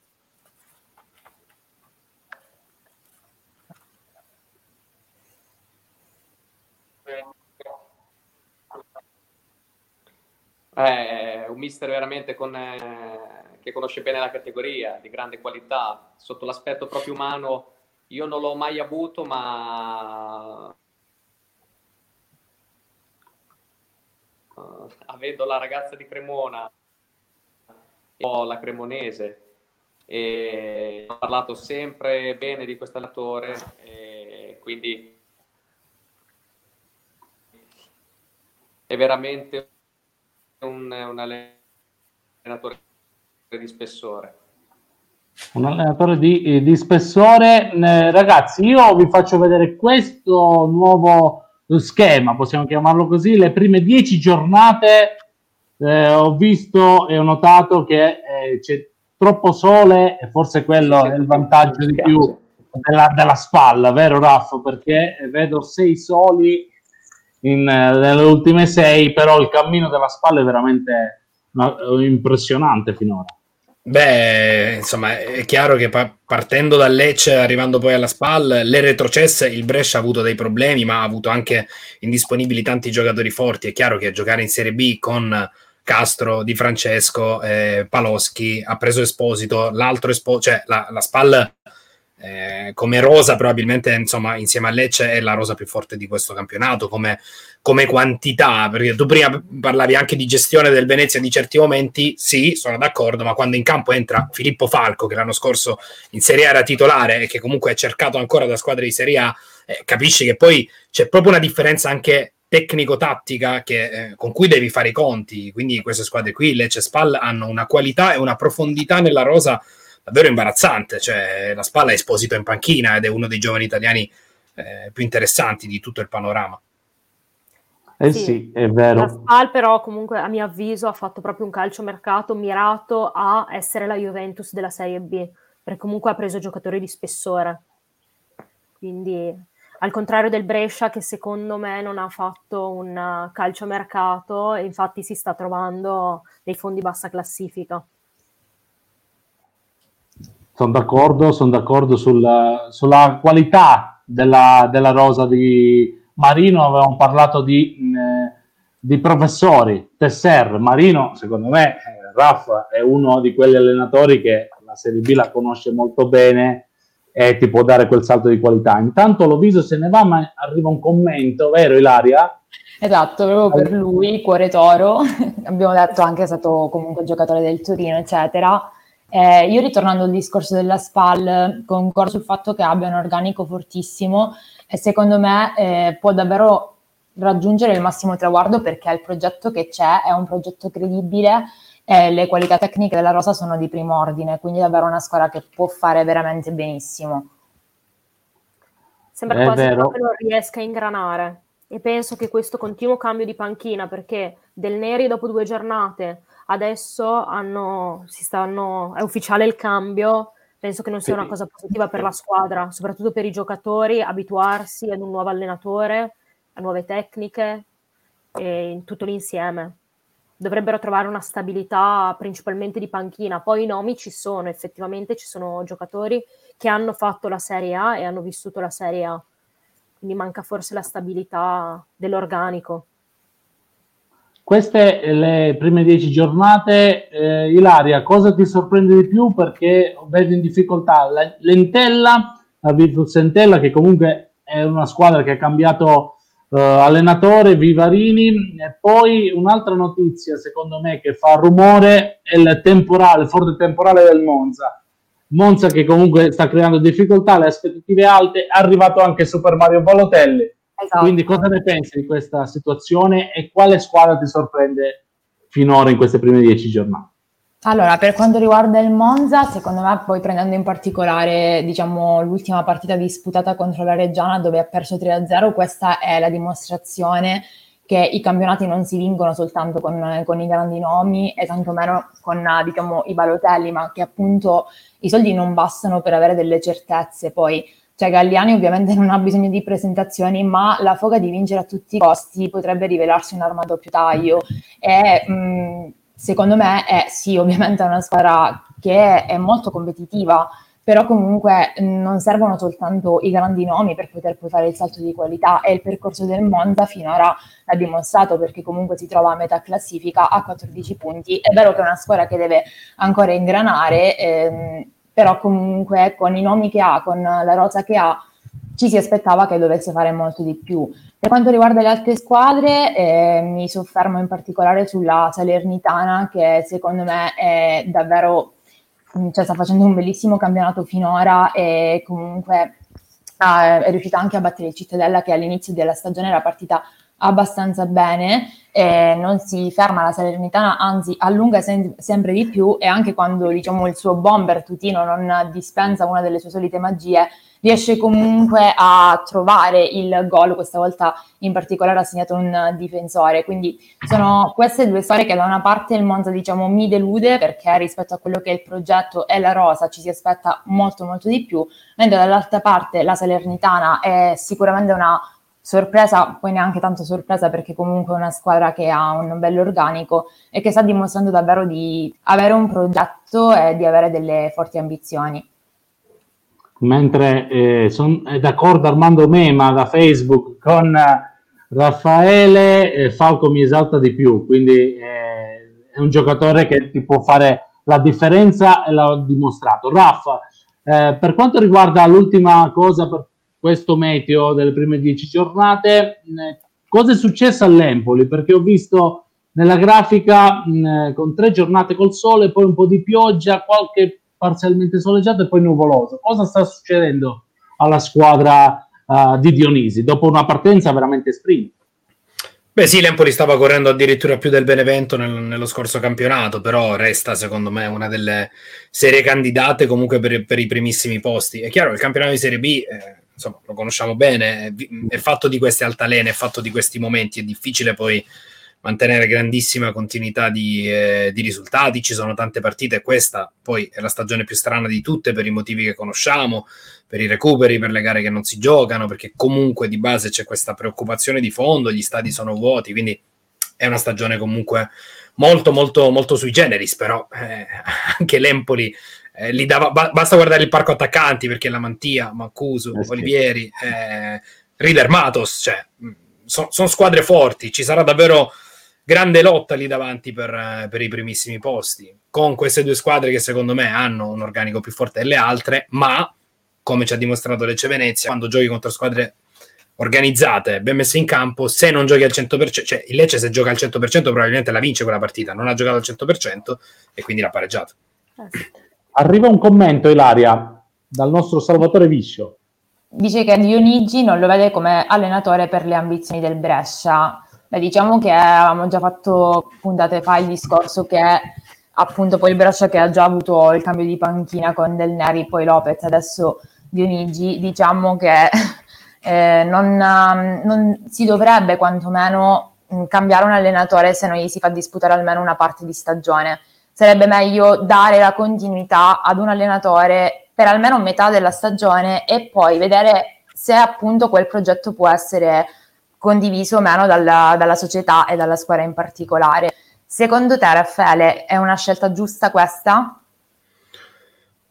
È un mister veramente con, eh, che conosce bene la categoria, di grande qualità. Sotto l'aspetto proprio umano io non l'ho mai avuto, ma uh, avendo la ragazza di Cremona ho la cremonese e ho parlato sempre bene di questo allenatore quindi è veramente un, un allenatore di spessore. Un allenatore di, di spessore. Eh, ragazzi, io vi faccio vedere questo nuovo schema, possiamo chiamarlo così. Le prime dieci giornate eh, ho visto e ho notato che eh, c'è troppo sole e forse quello è il vantaggio di più della, della, spalla, vero Raffo? Perché vedo sei soli in, eh, nelle ultime sei, però il cammino della spalla è veramente impressionante finora. Beh, insomma, è chiaro che pa- partendo da Lecce, arrivando poi alla SPAL, le retrocesse, il Brescia ha avuto dei problemi, ma ha avuto anche indisponibili tanti giocatori forti. È chiaro che giocare in Serie B con Castro, Di Francesco, eh, Paloschi, ha preso Esposito, l'altro Esposito, cioè la, la SPAL eh, come rosa probabilmente insomma insieme a Lecce è la rosa più forte di questo campionato come, come, quantità perché tu prima parlavi anche di gestione del Venezia di certi momenti sì sono d'accordo ma quando in campo entra Filippo Falco che l'anno scorso in Serie A era titolare e che comunque è cercato ancora da squadre di Serie A eh, capisci che poi c'è proprio una differenza anche tecnico-tattica che, eh, con cui devi fare i conti. Quindi queste squadre qui Lecce e Spal hanno una qualità e una profondità nella rosa davvero imbarazzante. Cioè, la Spalla è esposito in panchina ed è uno dei giovani italiani eh, più interessanti di tutto il panorama. Eh sì, sì, è vero. La Spal però comunque a mio avviso ha fatto proprio un calciomercato mirato a essere la Juventus della Serie B, perché comunque ha preso giocatori di spessore. Quindi al contrario del Brescia che secondo me non ha fatto un calciomercato e infatti si sta trovando nei fondi bassa classifica. Sono d'accordo, sono d'accordo sulla, sulla qualità della, della, rosa di Marino, avevamo parlato di, eh, di professori, Tesser, Marino, secondo me, eh, Raff è uno di quegli allenatori che la Serie B la conosce molto bene e ti può dare quel salto di qualità. Intanto Loviso se ne va, ma arriva un commento, vero Ilaria? Esatto, proprio per lui, cuore toro, abbiamo detto anche è stato comunque giocatore del Torino, eccetera. Eh, io ritornando al discorso della SPAL, concordo sul fatto che abbia un organico fortissimo e secondo me eh, può davvero raggiungere il massimo traguardo perché il progetto che c'è è un progetto credibile e le qualità tecniche della Rosa sono di primo ordine, quindi è davvero una squadra che può fare veramente benissimo. Sembra è quasi vero. che non riesca a ingranare e penso che questo continuo cambio di panchina perché Del Neri dopo due giornate adesso hanno, si stanno, è ufficiale il cambio penso che non sia una cosa positiva per la squadra, soprattutto per i giocatori, abituarsi ad un nuovo allenatore, a nuove tecniche e in tutto l'insieme dovrebbero trovare una stabilità principalmente di panchina. Poi i nomi ci sono, effettivamente ci sono giocatori che hanno fatto la Serie A e hanno vissuto la Serie A, quindi manca forse la stabilità dell'organico. Queste le prime dieci giornate, eh, Ilaria, cosa ti sorprende di più? Perché vedo in difficoltà la Lentella, la Virtus Entella, che comunque è una squadra che ha cambiato uh, allenatore Vivarini e poi un'altra notizia secondo me che fa rumore è il temporale, il forte temporale del Monza. Monza che comunque sta creando difficoltà, le aspettative alte, è arrivato anche Super Mario Balotelli. Esatto. Quindi cosa ne pensi di questa situazione e quale squadra ti sorprende finora in queste prime dieci giornate? Allora, per quanto riguarda il Monza, secondo me, poi prendendo in particolare, diciamo, l'ultima partita disputata contro la Reggiana dove ha perso 3-0, questa è la dimostrazione che i campionati non si vincono soltanto con, con i grandi nomi e tantomeno con, diciamo, i balotelli, ma che appunto i soldi non bastano per avere delle certezze. Poi, cioè Galliani ovviamente non ha bisogno di presentazioni, ma la foga di vincere a tutti i costi potrebbe rivelarsi un'arma a doppio taglio. E, mh, secondo me è sì, ovviamente è una squadra che è molto competitiva, però comunque non servono soltanto i grandi nomi per poter poi fare il salto di qualità e il percorso del Monza finora l'ha dimostrato perché comunque si trova a metà classifica a 14 punti. È vero che è una squadra che deve ancora ingranare, ehm, però comunque con i nomi che ha, con la rosa che ha, ci si aspettava che dovesse fare molto di più. Per quanto riguarda le altre squadre, eh, mi soffermo in particolare sulla Salernitana, che secondo me è davvero, mm, cioè sta facendo un bellissimo campionato finora e comunque ah, è riuscita anche a battere il Cittadella che all'inizio della stagione era partita abbastanza bene, eh, non si ferma la Salernitana, anzi allunga sem- sempre di più e anche quando diciamo, il suo bomber Tutino non dispensa una delle sue solite magie, riesce comunque a trovare il gol, questa volta in particolare ha segnato un difensore, quindi sono queste due storie che da una parte il Monza diciamo mi delude perché rispetto a quello che è il progetto e la rosa ci si aspetta molto molto di più, mentre dall'altra parte la Salernitana è sicuramente una sorpresa, poi neanche tanto sorpresa perché comunque è una squadra che ha un bello organico e che sta dimostrando davvero di avere un progetto e di avere delle forti ambizioni mentre eh, sono d'accordo Armando Mema da Facebook con Raffaele, eh, Falco mi esalta di più, quindi eh, è un giocatore che ti può fare la differenza e l'ha dimostrato. Raffa, eh, per quanto riguarda l'ultima cosa per questo meteo delle prime dieci giornate, eh, cosa è successo all'Empoli? Perché ho visto nella grafica mh, con tre giornate col sole, poi un po' di pioggia, qualche parzialmente soleggiato e poi nuvoloso. Cosa sta succedendo alla squadra uh, di Dionisi dopo una partenza veramente sprint? Beh sì, l'Empoli stava correndo addirittura più del Benevento nel, nello scorso campionato, però resta secondo me una delle serie candidate comunque per, per i primissimi posti. È chiaro, il campionato di Serie B, eh, insomma, lo conosciamo bene, è fatto di queste altalene, è fatto di questi momenti, è difficile poi mantenere grandissima continuità di, eh, di, risultati. Ci sono tante partite, questa poi è la stagione più strana di tutte per i motivi che conosciamo, per i recuperi, per le gare che non si giocano, perché comunque di base c'è questa preoccupazione di fondo, gli stadi sono vuoti, quindi è una stagione comunque molto molto molto sui generis, però eh, anche l'Empoli eh, li dava, ba- basta guardare il parco attaccanti perché la Mantia, Mancuso, eh sì. Olivieri, eh, Rider Matos, cioè, sono son squadre forti, ci sarà davvero grande lotta lì davanti per, per, i primissimi posti, con queste due squadre che secondo me hanno un organico più forte delle altre, ma come ci ha dimostrato Lecce Venezia, quando giochi contro squadre organizzate, ben messe in campo, se non giochi al 100%, cioè il Lecce se gioca al 100% probabilmente la vince quella partita, non ha giocato al 100% e quindi l'ha pareggiato. Arriva un commento, Ilaria, dal nostro Salvatore Viscio. Dice che Dionigi non lo vede come allenatore per le ambizioni del Brescia. Beh, diciamo che avevamo già fatto puntate fa il discorso che appunto poi il Brescia che ha già avuto il cambio di panchina con Del Neri, poi Lopez, adesso Dionigi, diciamo che eh, non, non, si dovrebbe quantomeno mm, cambiare un allenatore se non gli si fa disputare almeno una parte di stagione. Sarebbe meglio dare la continuità ad un allenatore per almeno metà della stagione e poi vedere se appunto quel progetto può essere condiviso o meno dalla, dalla società e dalla squadra in particolare. Secondo te, Raffaele, è una scelta giusta questa?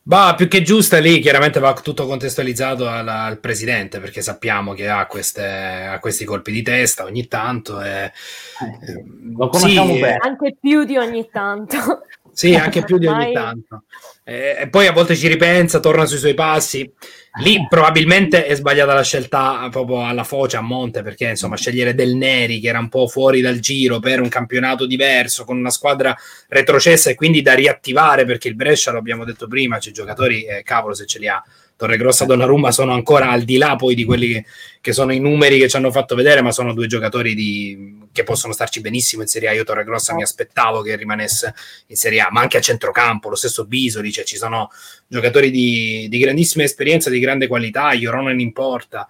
Bah, più che giusta lì, chiaramente va tutto contestualizzato al, al presidente, perché sappiamo che ha, queste, ha, questi colpi di testa ogni tanto. E, eh, lo conosciamo sì, bene. Anche più di ogni tanto. Sì, anche più di ogni tanto. E, e, poi a volte ci ripensa, torna sui suoi passi. Lì probabilmente è sbagliata la scelta proprio alla foce, a monte, perché insomma scegliere Del Neri, che era un po' fuori dal giro per un campionato diverso, con una squadra retrocessa e quindi da riattivare, perché il Brescia, lo abbiamo detto prima, c'è giocatori, eh, cavolo se ce li ha, Torregrossa e Donnarumma sono ancora al di là poi di quelli che, che, sono i numeri che ci hanno fatto vedere, ma sono due giocatori di, che possono starci benissimo in Serie A. Io Torregrossa mi aspettavo che rimanesse in Serie A, ma anche a centrocampo, lo stesso Bisoli, cioè ci sono giocatori di, di grandissima esperienza, di grande qualità, Ioronen in porta.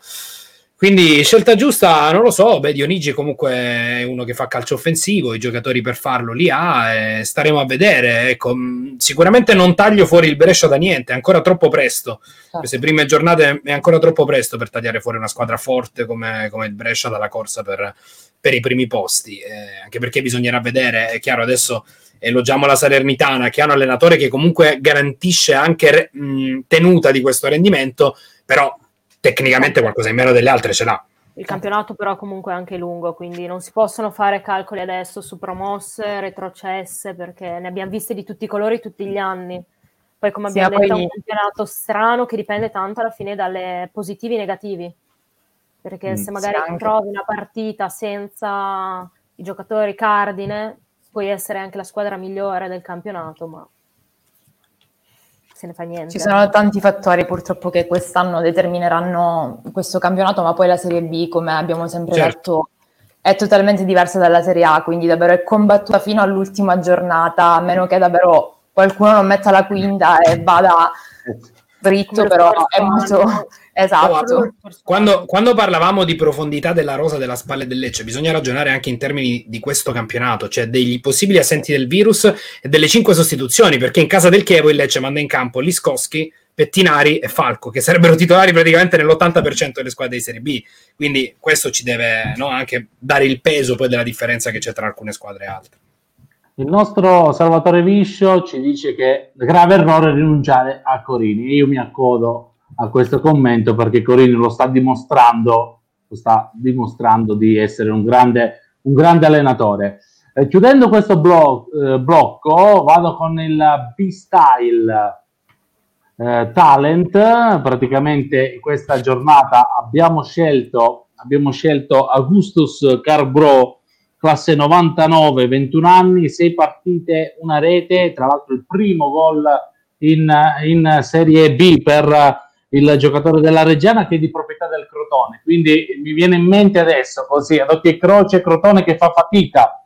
Quindi scelta giusta, non lo so, beh Dionigi comunque è uno che fa calcio offensivo, i giocatori per farlo li ha, e staremo a vedere. Ecco, sicuramente non taglio fuori il Brescia da niente, è ancora troppo presto. Certo. Queste prime giornate è ancora troppo presto per tagliare fuori una squadra forte come, come il Brescia dalla corsa per, per i primi posti, eh, anche perché bisognerà vedere, è chiaro adesso elogiamo la Salernitana che ha un allenatore che comunque garantisce anche mh, tenuta di questo rendimento, però tecnicamente qualcosa in meno delle altre ce l'ha. Il campionato però comunque è anche lungo, quindi non si possono fare calcoli adesso su promosse, retrocesse, perché ne abbiamo viste di tutti i colori tutti gli anni. Poi come abbiamo sì, detto poi... è un campionato strano che dipende tanto alla fine dalle positivi e negativi. Perché mm, se magari sì, trovi una partita senza i giocatori cardine, puoi essere anche la squadra migliore del campionato, ma se ne fa niente. Ci sono tanti fattori purtroppo che quest'anno determineranno questo campionato, ma poi la Serie B, come abbiamo sempre certo. detto, è totalmente diversa dalla Serie A, quindi davvero è combattuta fino all'ultima giornata, a meno che davvero qualcuno non metta la quinta e vada dritto, però è molto... Esatto. No, quando, quando, parlavamo di profondità della rosa della spalle del Lecce, bisogna ragionare anche in termini di questo campionato, cioè degli possibili assenti del virus e delle cinque sostituzioni, perché in casa del Chievo il Lecce manda in campo Liscoschi, Pettinari e Falco, che sarebbero titolari praticamente nell'80% delle squadre di Serie B. Quindi questo ci deve no, anche dare il peso poi della differenza che c'è tra alcune squadre e altre. Il nostro Salvatore Viscio ci dice che grave errore rinunciare a Corini io mi accodo a questo commento perché Corini lo sta dimostrando, lo sta dimostrando di essere un grande, un grande allenatore. Eh, chiudendo questo blo- eh, blocco, vado con il B-Style eh, Talent. Praticamente questa giornata abbiamo scelto, abbiamo scelto Augustus Carbro, classe 99, 21 anni, 6 partite, una rete, tra l'altro il primo gol in, in Serie B per il giocatore della Reggiana che è di proprietà del Crotone. Quindi mi viene in mente adesso, così, ad occhio e croce, Crotone che fa fatica,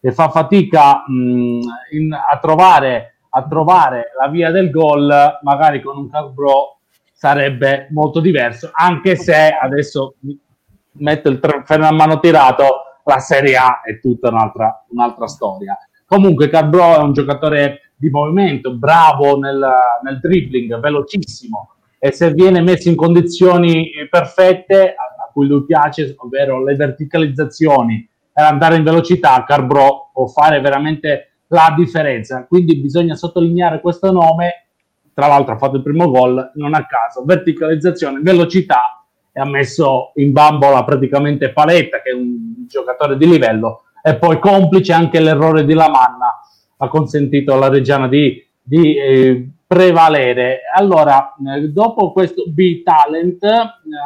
che fa fatica mh, in, a, trovare, a trovare la via del gol, magari con un Carbro sarebbe molto diverso, anche se adesso metto il freno a mano tirato, la Serie A è tutta un'altra, un'altra storia. Comunque Carbro è un giocatore di movimento, bravo nel, nel dribbling, velocissimo e se viene messo in condizioni perfette a, a cui lui piace, ovvero le verticalizzazioni e andare in velocità, Carbro può fare veramente la differenza. Quindi bisogna sottolineare questo nome. Tra l'altro ha fatto il primo gol, non a caso, verticalizzazione, velocità e ha messo in bambola praticamente Paletta, che è un giocatore di livello, e poi complice anche l'errore di Lamanna, ha consentito alla Reggiana di, di eh, prevalere. Allora, eh, dopo questo B-Talent eh,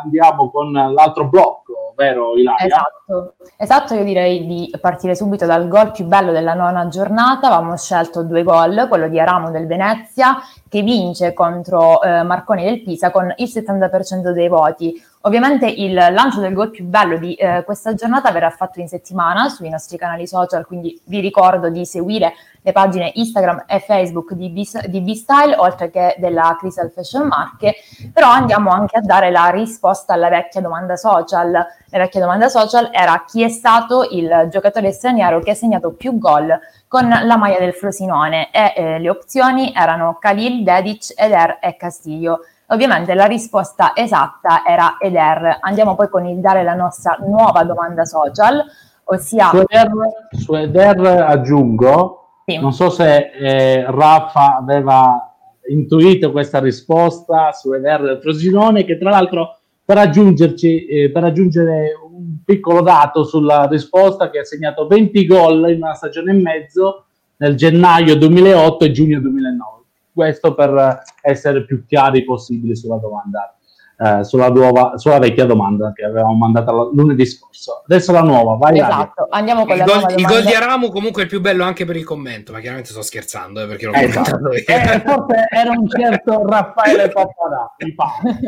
andiamo con l'altro blocco, vero Ilaria? Esatto. esatto, io direi di partire subito dal gol più bello della nona giornata. Avevamo scelto due gol, quello di Aramo del Venezia che vince contro eh, Marconi del Pisa con il 70% dei voti. Ovviamente il lancio del gol più bello di eh, questa giornata verrà fatto in settimana sui nostri canali social, quindi vi ricordo di seguire le pagine Instagram e Facebook di, B-Style, oltre che della Crystal Fashion Marche, però andiamo anche a dare la risposta alla vecchia domanda social. La vecchia domanda social era chi è stato il giocatore straniero che ha segnato più gol con la maglia del Frosinone e eh, le opzioni erano Khalil, Dedic, Eder e Castiglio. Ovviamente la risposta esatta era Eder. Andiamo poi con il dare la nostra nuova domanda social, ossia... Su Eder, su Eder aggiungo, sì. non so se eh, Raffa aveva intuito questa risposta su Eder del Frosinone, che tra l'altro per, aggiungerci, eh, per aggiungere un piccolo dato sulla risposta, che ha segnato 20 gol in una stagione e mezzo nel gennaio 2008 e giugno 2009 questo per essere più chiari possibili sulla domanda, eh, sulla, nuova, sulla vecchia domanda che avevamo mandato lunedì scorso. Adesso la nuova, vai. Esatto, andiamo con il la gol, nuova Il gol di Aramu comunque è il più bello anche per il commento, ma chiaramente sto scherzando, eh, perché l'ho esatto. eh, forse era un certo Raffaele Pappadà, mi pare,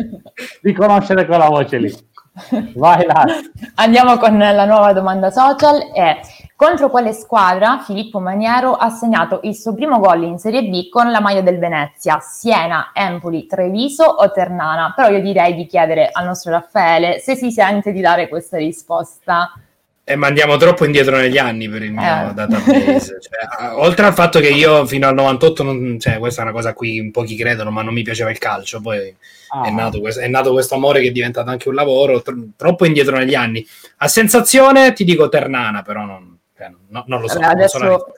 di conoscere quella voce lì. Vai là. Andiamo con la nuova domanda social e contro quale squadra Filippo Maniero ha segnato il suo primo gol in Serie B con la maglia del Venezia? Siena, Empoli, Treviso o Ternana? Però io direi di chiedere al nostro Raffaele se si sente di dare questa risposta. E eh, ma andiamo troppo indietro negli anni per il mio eh. database. Cioè, oltre al fatto che io fino al 98, non, cioè, questa è una cosa a cui pochi credono, ma non mi piaceva il calcio. Poi ah. è, nato questo, è, nato questo, amore che è diventato anche un lavoro. Tro- troppo indietro negli anni. A sensazione ti dico Ternana, però non, cioè, no, non lo so. Allora, adesso so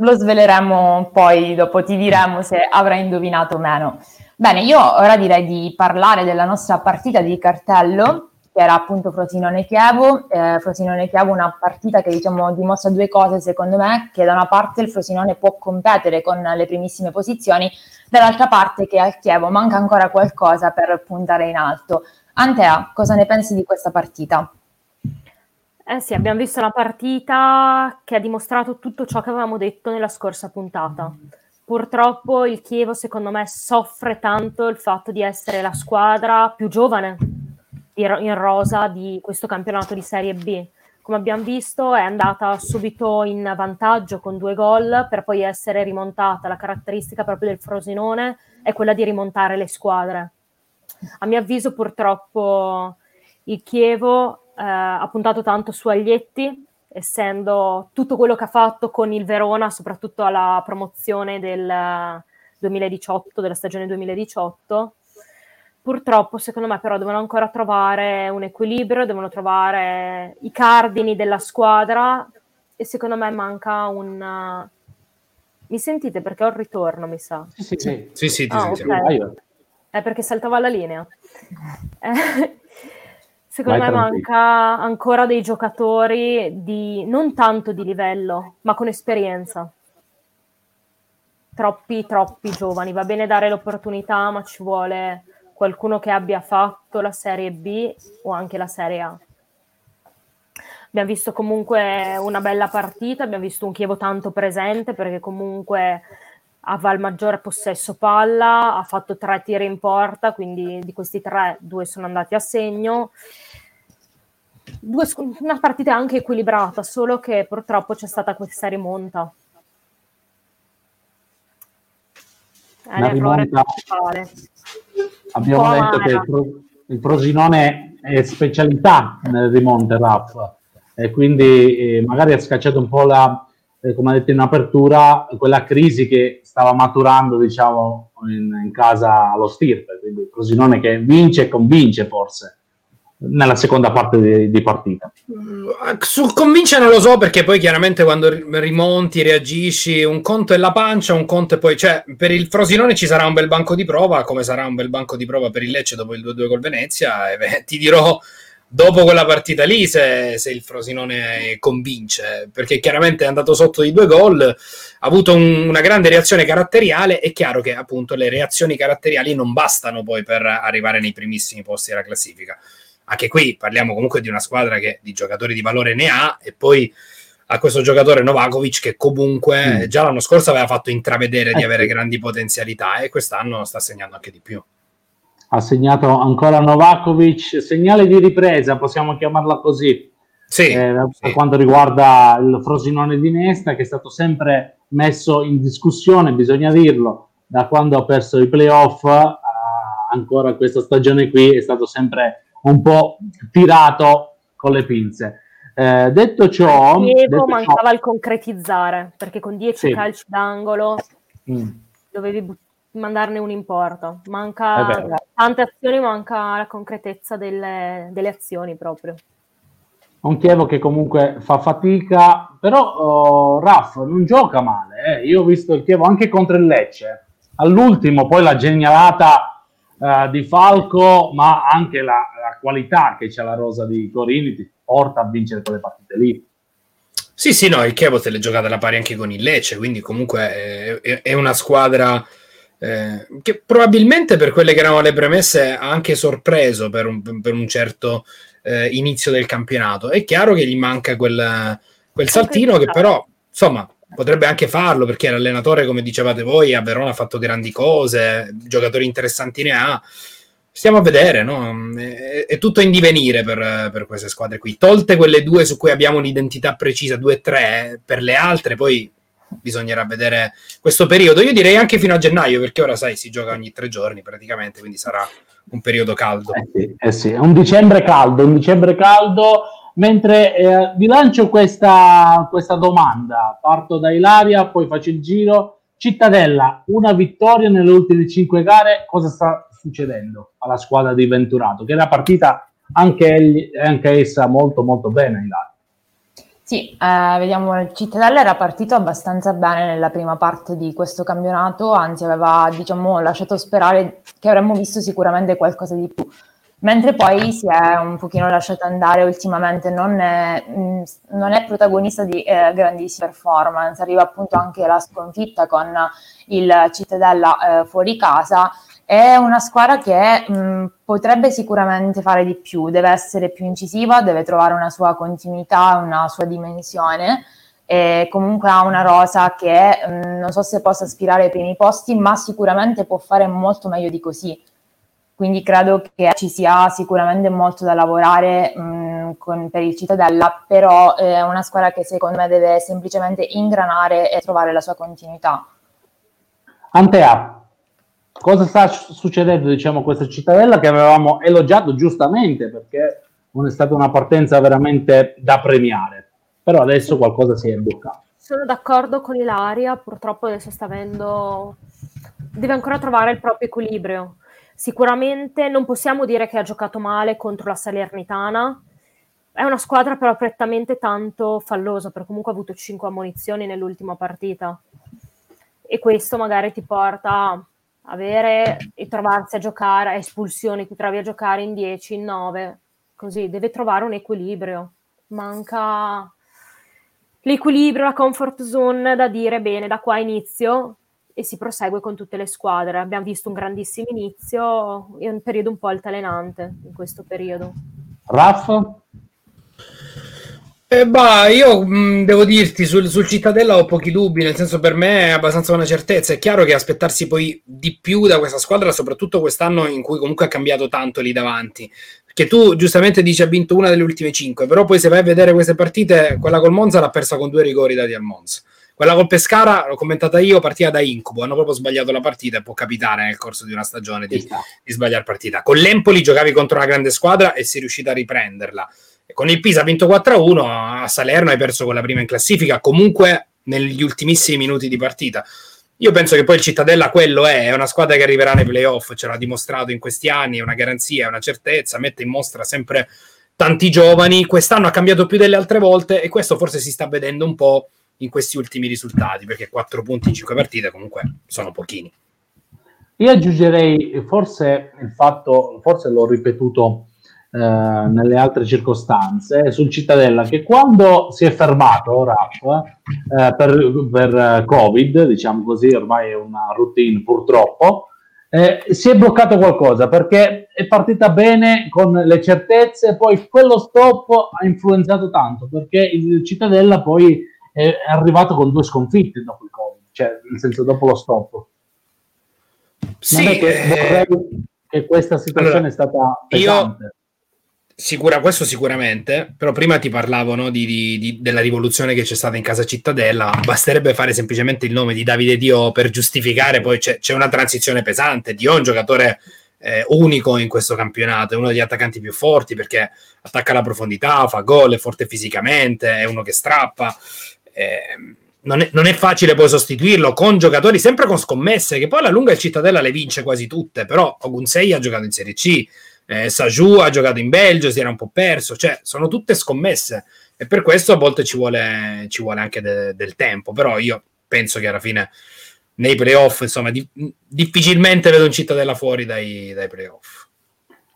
lo sveleremo poi, dopo ti diremo se avrà indovinato o meno. Bene, io ora direi di parlare della nostra partita di cartello che era appunto Frosinone-Chievo. Eh, Frosinone-Chievo una partita che diciamo dimostra due cose secondo me, che da una parte il Frosinone può competere con le primissime posizioni, dall'altra parte che al Chievo manca ancora qualcosa per puntare in alto. Antea, cosa ne pensi di questa partita? Eh sì, abbiamo visto una partita che ha dimostrato tutto ciò che avevamo detto nella scorsa puntata. Purtroppo il Chievo, secondo me, soffre tanto il fatto di essere la squadra più giovane in rosa di questo campionato di Serie B. Come abbiamo visto è andata subito in vantaggio con due gol per poi essere rimontata. La caratteristica proprio del Frosinone è quella di rimontare le squadre. A mio avviso purtroppo il Chievo eh, ha puntato tanto su Aglietti, essendo tutto quello che ha fatto con il Verona, soprattutto alla promozione del 2018, della stagione 2018 Purtroppo, secondo me, però, devono ancora trovare un equilibrio, devono trovare i cardini della squadra e secondo me manca un... Mi sentite? Perché ho il ritorno, mi sa. Sì, sì, sì. sì, sì ah, okay. È perché saltava la linea. Eh, secondo Vai me manca ancora dei giocatori di non tanto di livello, ma con esperienza. Troppi, troppi giovani. Va bene dare l'opportunità, ma ci vuole qualcuno che abbia fatto la Serie B o anche la Serie A. Abbiamo visto comunque una bella partita, abbiamo visto un Chievo tanto presente perché comunque aveva il maggiore possesso palla, ha fatto tre tiri in porta, quindi di questi tre due sono andati a segno. Due, una partita anche equilibrata, solo che purtroppo c'è stata questa rimonta. È l'errore principale abbiamo detto che il, Frosinone è specialità nel rimonte RAF e quindi eh, magari ha scacciato un po' la, eh, come ha detto in apertura, quella crisi che stava maturando, diciamo, in, in casa allo Stirpe, quindi Frosinone che vince e convince forse nella seconda parte di, di, partita. Sul convince non lo so perché poi chiaramente quando rimonti, reagisci, un conto è la pancia, un conto è poi... Cioè, per il Frosinone ci sarà un bel banco di prova, come sarà un bel banco di prova per il Lecce dopo il 2-2 col Venezia, e beh, ti dirò dopo quella partita lì se, se, il Frosinone convince, perché chiaramente è andato sotto di due gol, ha avuto un, una grande reazione caratteriale, è chiaro che appunto le reazioni caratteriali non bastano poi per arrivare nei primissimi posti della classifica. Anche qui parliamo comunque di una squadra che di giocatori di valore ne ha e poi a questo giocatore Novakovic che comunque mm. già l'anno scorso aveva fatto intravedere di eh avere grandi potenzialità e quest'anno sta segnando anche di più ha segnato ancora Novakovic, segnale di ripresa, possiamo chiamarla così, sì, eh, per quanto riguarda il Frosinone di Nesta, che è stato sempre messo in discussione, bisogna dirlo, da quando ha perso i playoff, eh, ancora questa stagione qui è stato sempre un po' tirato con le pinze. Eh, detto ciò, detto mancava ciò, il concretizzare perché con 10 sì. calci d'angolo mm. dovevi buttare mandarne un importo. Manca tante azioni, manca la concretezza delle, delle azioni proprio. Un Chievo che comunque fa fatica, però oh, Raff non gioca male. Eh. Io ho visto il Chievo anche contro il Lecce. All'ultimo, poi la genialata uh, di Falco, ma anche la, la qualità che c'è la rosa di Corini ti porta a vincere quelle partite lì. Sì, sì, no, il Chievo se l'è giocata alla pari anche con il Lecce, quindi comunque è, è una squadra eh, che probabilmente per quelle che erano le premesse ha anche sorpreso per un, per un certo eh, inizio del campionato. È chiaro che gli manca quel, quel saltino che però, insomma, potrebbe anche farlo perché l'allenatore, come dicevate voi, a Verona ha fatto grandi cose, giocatori interessanti ne ha. Stiamo a vedere, no? è, è, tutto in divenire per, per, queste squadre qui. Tolte quelle due su cui abbiamo un'identità precisa, due e tre, per le altre poi bisognerà vedere questo periodo. Io direi anche fino a gennaio, perché ora sai, si gioca ogni tre giorni praticamente, quindi sarà un periodo caldo. Eh sì, eh sì. un dicembre caldo, un dicembre caldo. Mentre eh, vi lancio questa, questa domanda, parto da Ilaria, poi faccio il giro. Cittadella, una vittoria nelle ultime cinque gare, cosa sta succedendo alla squadra di Venturato? Che è la partita anche, egli, anche essa molto molto bene, Ilaria. Sì, eh, vediamo, il Cittadella era partito abbastanza bene nella prima parte di questo campionato, anzi aveva diciamo, lasciato sperare che avremmo visto sicuramente qualcosa di più, mentre poi si è un pochino lasciato andare ultimamente, non è, mh, mm, non è protagonista di eh, grandissime performance, arriva appunto anche la sconfitta con il Cittadella eh, fuori casa è una squadra che mh, potrebbe sicuramente fare di più, deve essere più incisiva, deve trovare una sua continuità, una sua dimensione e comunque ha una rosa che mh, non so se possa aspirare ai primi posti, ma sicuramente può fare molto meglio di così. Quindi credo che ci sia sicuramente molto da lavorare mh, con, per il Cittadella, però è una squadra che secondo me deve semplicemente ingranare e trovare la sua continuità. Antea, cosa sta succedendo diciamo questa cittadella che avevamo elogiato giustamente perché non è stata una partenza veramente da premiare. Però adesso qualcosa si è imboccato. Sono d'accordo con Ilaria purtroppo adesso sta avendo deve ancora trovare il proprio equilibrio. Sicuramente non possiamo dire che ha giocato male contro la Salernitana. È una squadra però prettamente tanto fallosa perché comunque ha avuto 5 ammonizioni nell'ultima partita. E questo magari ti porta avere e trovarsi a giocare a espulsioni, ti trovi a giocare in 10, in 9, così deve trovare un equilibrio. Manca l'equilibrio, la comfort zone da dire bene, da qua inizio e si prosegue con tutte le squadre. Abbiamo visto un grandissimo inizio e un periodo un po' altalenante in questo periodo. Raff? Eh, bah, io mh, mm, devo dirti, sul, sul, Cittadella ho pochi dubbi, nel senso per me è abbastanza una certezza. È chiaro che aspettarsi poi di più da questa squadra, soprattutto quest'anno in cui comunque ha cambiato tanto lì davanti. Perché tu giustamente dici ha vinto una delle ultime cinque, però poi se vai a vedere queste partite, quella col Monza l'ha persa con due rigori dati al Monza. Quella col Pescara, l'ho commentata io, partita da incubo, hanno proprio sbagliato la partita e può capitare nel corso di una stagione di, di sbagliare partita. Con l'Empoli giocavi contro una grande squadra e sei riuscita a riprenderla con il Pisa ha vinto 4-1, a Salerno hai perso con la prima in classifica, comunque negli ultimissimi minuti di partita. Io penso che poi il Cittadella quello è, è una squadra che arriverà nei playoff, ce l'ha dimostrato in questi anni, è una garanzia, è una certezza, mette in mostra sempre tanti giovani, quest'anno ha cambiato più delle altre volte e questo forse si sta vedendo un po' in questi ultimi risultati, perché 4 punti in 5 partite comunque sono pochini. Io aggiungerei forse il fatto, forse l'ho ripetuto eh, nelle altre circostanze sul Cittadella che quando si è fermato Raf eh, per, per, Covid, diciamo così, ormai è una routine purtroppo, eh, si è bloccato qualcosa perché è partita bene con le certezze, poi quello stop ha influenzato tanto perché il Cittadella poi è arrivato con due sconfitte dopo il Covid, cioè nel senso dopo lo stop. Sì, che, eh... che questa situazione allora, è stata pesante. Io Sicura, questo sicuramente, però prima ti parlavo no, di, di, di, della rivoluzione che c'è stata in casa Cittadella, basterebbe fare semplicemente il nome di Davide Dio per giustificare, poi c'è, c'è una transizione pesante, Dio è un giocatore eh, unico in questo campionato, è uno degli attaccanti più forti perché attacca la profondità, fa gol, è forte fisicamente, è uno che strappa. Eh, non, è, non è, facile poi sostituirlo con giocatori sempre con scommesse, che poi alla lunga il Cittadella le vince quasi tutte, però Ogunsei ha giocato in Serie C, eh, Saju ha giocato in Belgio, si era un po' perso, cioè sono tutte scommesse e per questo a volte ci vuole, ci vuole anche de- del tempo, però io penso che alla fine nei playoff, insomma, di- difficilmente vedo un cittadella fuori dai, dai playoff.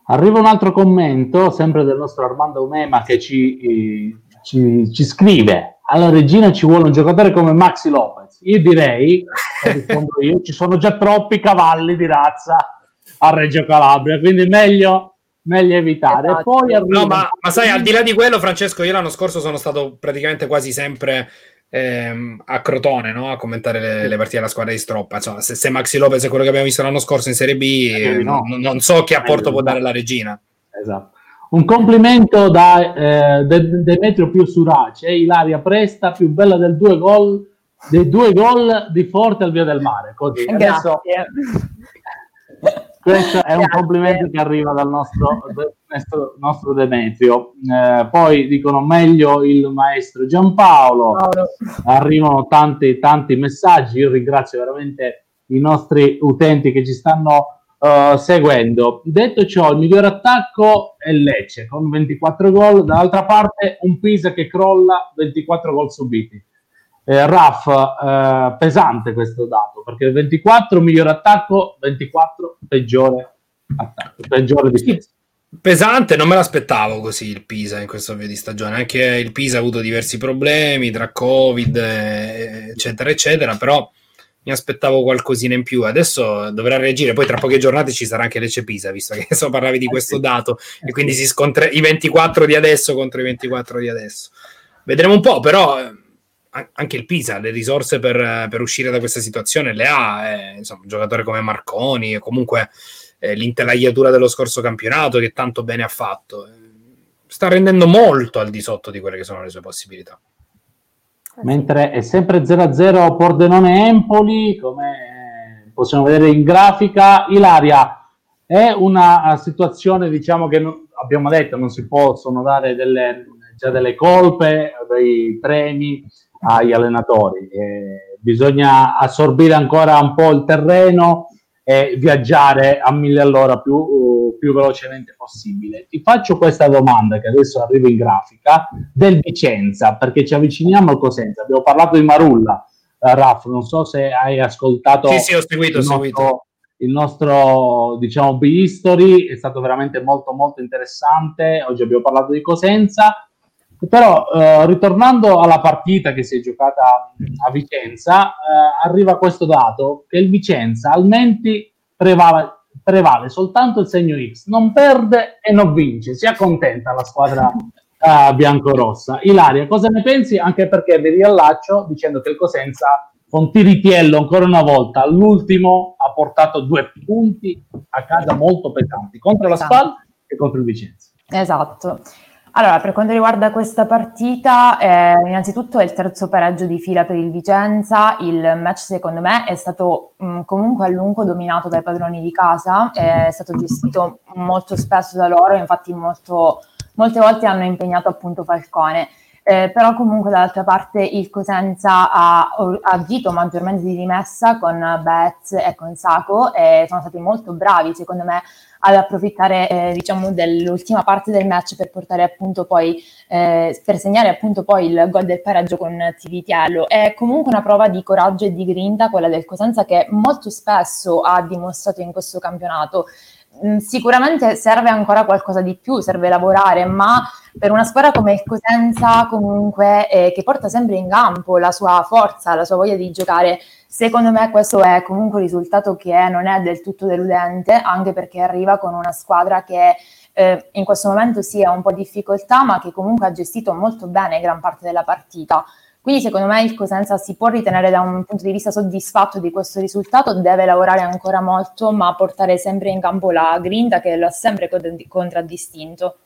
Arriva un altro commento, sempre del nostro Armando Umema, che ci, eh, ci, ci, scrive: Alla regina ci vuole un giocatore come Maxi Lopez. Io direi, rispondo io, ci sono già troppi cavalli di razza a Reggio Calabria, quindi meglio, meglio evitare. Esatto. Poi arriva... no, ma, ma, sai, al di là di quello, Francesco, io l'anno scorso sono stato praticamente quasi sempre ehm, a Crotone no? a commentare le, le, partite della squadra di Stroppa. Insomma, se, se, Maxi Lopez è quello che abbiamo visto l'anno scorso in Serie B, eh, no. non, non, so che apporto può dare la regina. Esatto. Un complimento da eh, Demetrio più Surace, Ilaria Presta, più bella del due gol, dei due gol di Forte al Via del Mare. Così. Adesso, questo è un complimento che arriva dal nostro, nostro, nostro Demetrio. Eh, poi dicono meglio il maestro Giampaolo. Paolo. Arrivano tanti, tanti messaggi. Io ringrazio veramente i nostri utenti che ci stanno uh, seguendo. Detto ciò, il miglior attacco è Lecce con 24 gol. Dall'altra parte, un Pisa che crolla 24 gol subiti eh, Raf, eh, pesante questo dato, perché 24 miglior attacco, 24 peggiore attacco, peggiore difesa. Pesante, non me l'aspettavo così il Pisa in questo avvio di stagione, anche il Pisa ha avuto diversi problemi tra Covid, eh, eccetera, eccetera, però mi aspettavo qualcosina in più. Adesso dovrà reagire, poi tra poche giornate ci sarà anche Lecce Pisa, visto che so parlavi di eh questo dato, e quindi si scontra i 24 di adesso contro i 24 di adesso. Vedremo un po', però anche il Pisa le risorse per, per, uscire da questa situazione le ha, eh, insomma, un giocatore come Marconi, comunque eh, l'intelaiatura dello scorso campionato che tanto bene ha fatto, sta rendendo molto al di sotto di quelle che sono le sue possibilità. Mentre è sempre 0-0 Pordenone-Empoli, come possiamo vedere in grafica, Ilaria è una situazione, diciamo che non, abbiamo detto, non si possono dare delle, già delle colpe, dei premi, agli allenatori. Eh, bisogna assorbire ancora un po' il terreno e viaggiare a mille all'ora più, uh, più velocemente possibile. Ti faccio questa domanda che adesso arriva in grafica del Vicenza, perché ci avviciniamo al Cosenza. Abbiamo parlato di Marulla, uh, Raff, non so se hai ascoltato. Sì, sì, ho seguito, il, nostro, il nostro diciamo B-History, è stato veramente molto molto interessante. Oggi abbiamo parlato di Cosenza però eh, ritornando alla partita che si è giocata a Vicenza, eh, arriva questo dato che il Vicenza al Menti prevale, prevale, soltanto il segno X, non perde e non vince, si accontenta la squadra eh, biancorossa. Ilaria, cosa ne pensi? Anche perché vi riallaccio dicendo che il Cosenza con Tiritiello ancora una volta all'ultimo ha portato due punti a casa molto pesanti contro la. Spal e contro il Vicenza. Esatto. Allora, per quanto riguarda questa partita, eh, innanzitutto è il terzo pareggio di fila per il Vicenza. Il match, secondo me, è stato mh, comunque a lungo dominato dai padroni di casa, è stato gestito molto spesso da loro, infatti molto molte volte hanno impegnato appunto Falcone. Eh, però comunque dall'altra parte il Cosenza ha, agito maggiormente di rimessa con Betz e con Saco e sono stati molto bravi secondo me ad approfittare eh, diciamo dell'ultima parte del match per portare appunto poi eh, per segnare appunto poi il gol del pareggio con Tivitiello. È comunque una prova di coraggio e di grinta quella del Cosenza che molto spesso ha dimostrato in questo campionato sicuramente serve ancora qualcosa di più, serve lavorare, ma per una squadra come il Cosenza comunque eh, che porta sempre in campo la sua forza, la sua voglia di giocare, secondo me questo è comunque un risultato che non è del tutto deludente, anche perché arriva con una squadra che eh, in questo momento sì ha un po' di difficoltà, ma che comunque ha gestito molto bene gran parte della partita. Quindi secondo me il Cosenza si può ritenere da un punto di vista soddisfatto di questo risultato, deve lavorare ancora molto, ma portare sempre in campo la grinta che lo ha sempre contraddistinto.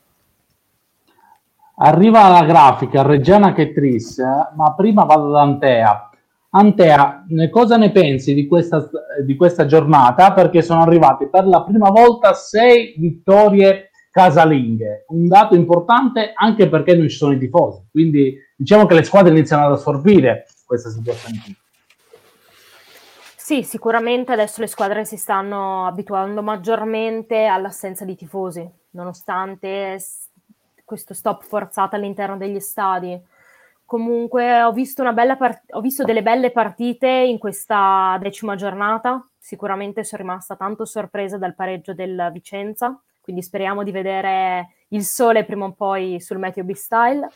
Arriva la grafica Reggiana che Tris, ma prima vado da Antea. Antea, cosa ne pensi di questa, di questa giornata? Perché sono arrivate per la prima volta sei vittorie casalinghe, un dato importante anche perché non ci sono i tifosi, quindi diciamo che le squadre iniziano ad assorbire questa situazione qui. Sì, sicuramente adesso le squadre si stanno abituando maggiormente all'assenza di tifosi, nonostante questo stop forzato all'interno degli stadi. Comunque ho visto, part- ho visto delle belle partite in questa decima giornata, sicuramente sono rimasta tanto sorpresa dal pareggio del Vicenza, quindi speriamo di vedere il sole prima o poi sul Meteo B-Style.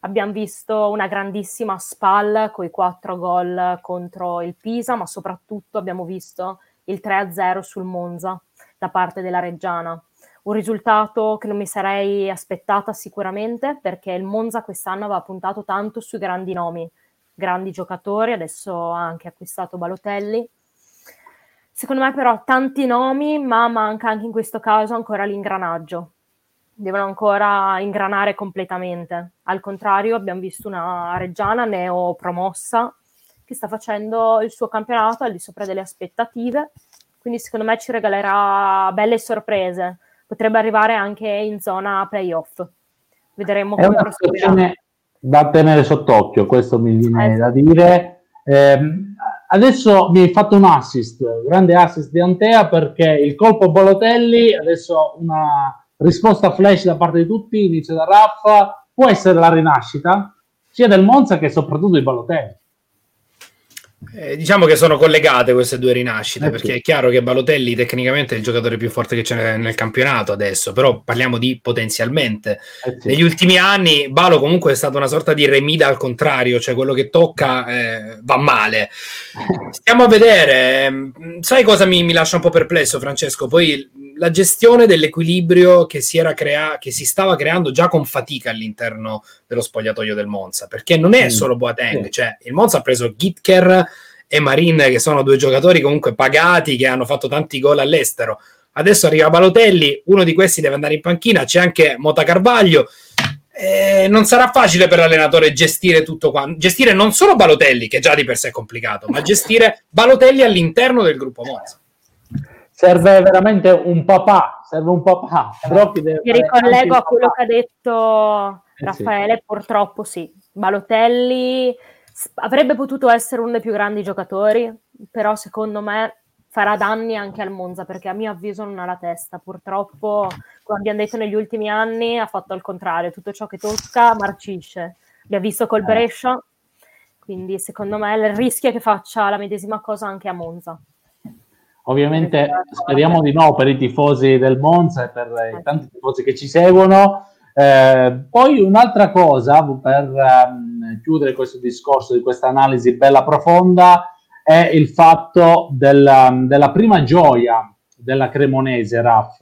Abbiamo visto una grandissima spalla con i quattro gol contro il Pisa, ma soprattutto abbiamo visto il 3-0 sul Monza da parte della Reggiana. Un risultato che non mi sarei aspettata sicuramente perché il Monza quest'anno aveva puntato tanto sui grandi nomi, grandi giocatori, adesso ha anche acquistato Balotelli Secondo me però tanti nomi, ma manca anche in questo caso ancora l'ingranaggio. Devono ancora ingranare completamente. Al contrario, abbiamo visto una Reggiana neopromossa che sta facendo il suo campionato al di sopra delle aspettative, quindi secondo me ci regalerà belle sorprese. Potrebbe arrivare anche in zona playoff. Vedremo come proseguirà. Da tenere sott'occhio, questo mi viene eh, da dire. Eh, adesso mi hai fatto un assist, grande assist di Antea perché il colpo Bolotelli, adesso una risposta flash da parte di tutti, inizio da Raffa, può essere la rinascita sia del Monza che soprattutto di Balotelli. Eh, diciamo che sono collegate queste due rinascite, eh, perché sì. è chiaro che Balotelli tecnicamente è il giocatore più forte che c'è nel campionato adesso, però parliamo di potenzialmente. Eh, sì. Negli ultimi anni Balo comunque è stato una sorta di remida al contrario, cioè quello che tocca eh, va male. Stiamo a vedere, ehm, sai cosa mi, mi, lascia un po' perplesso Francesco? Poi la gestione dell'equilibrio che si, crea- che si stava creando già con fatica all'interno dello spogliatoio del Monza, perché non è solo Boateng, sì. cioè il Monza ha preso Gitker e Marin, che sono due giocatori comunque pagati, che hanno fatto tanti gol all'estero. Adesso arriva Balotelli, uno di questi deve andare in panchina, c'è anche Mota Carvaglio. Eh, non sarà facile per l'allenatore gestire tutto quanto, gestire non solo Balotelli, che già di per sé è complicato, ma gestire Balotelli all'interno del gruppo Monza. Serve veramente un papà, serve un papà. Mi ricollego a quello che ha detto Raffaele, eh sì. purtroppo sì. Balotelli avrebbe potuto essere uno dei più grandi giocatori, però secondo me farà danni anche al Monza perché a mio avviso non ha la testa. Purtroppo, come abbiamo detto negli ultimi anni, ha fatto il contrario, tutto ciò che tocca marcisce. Abbiamo visto col eh. Brescia, quindi secondo me il rischio è che faccia la medesima cosa anche a Monza. Ovviamente speriamo di no per i tifosi del Monza e per i tanti tifosi che ci seguono. Eh, poi un'altra cosa per um, chiudere questo discorso di questa analisi bella profonda è il fatto della, della prima gioia della Cremonese, Raff.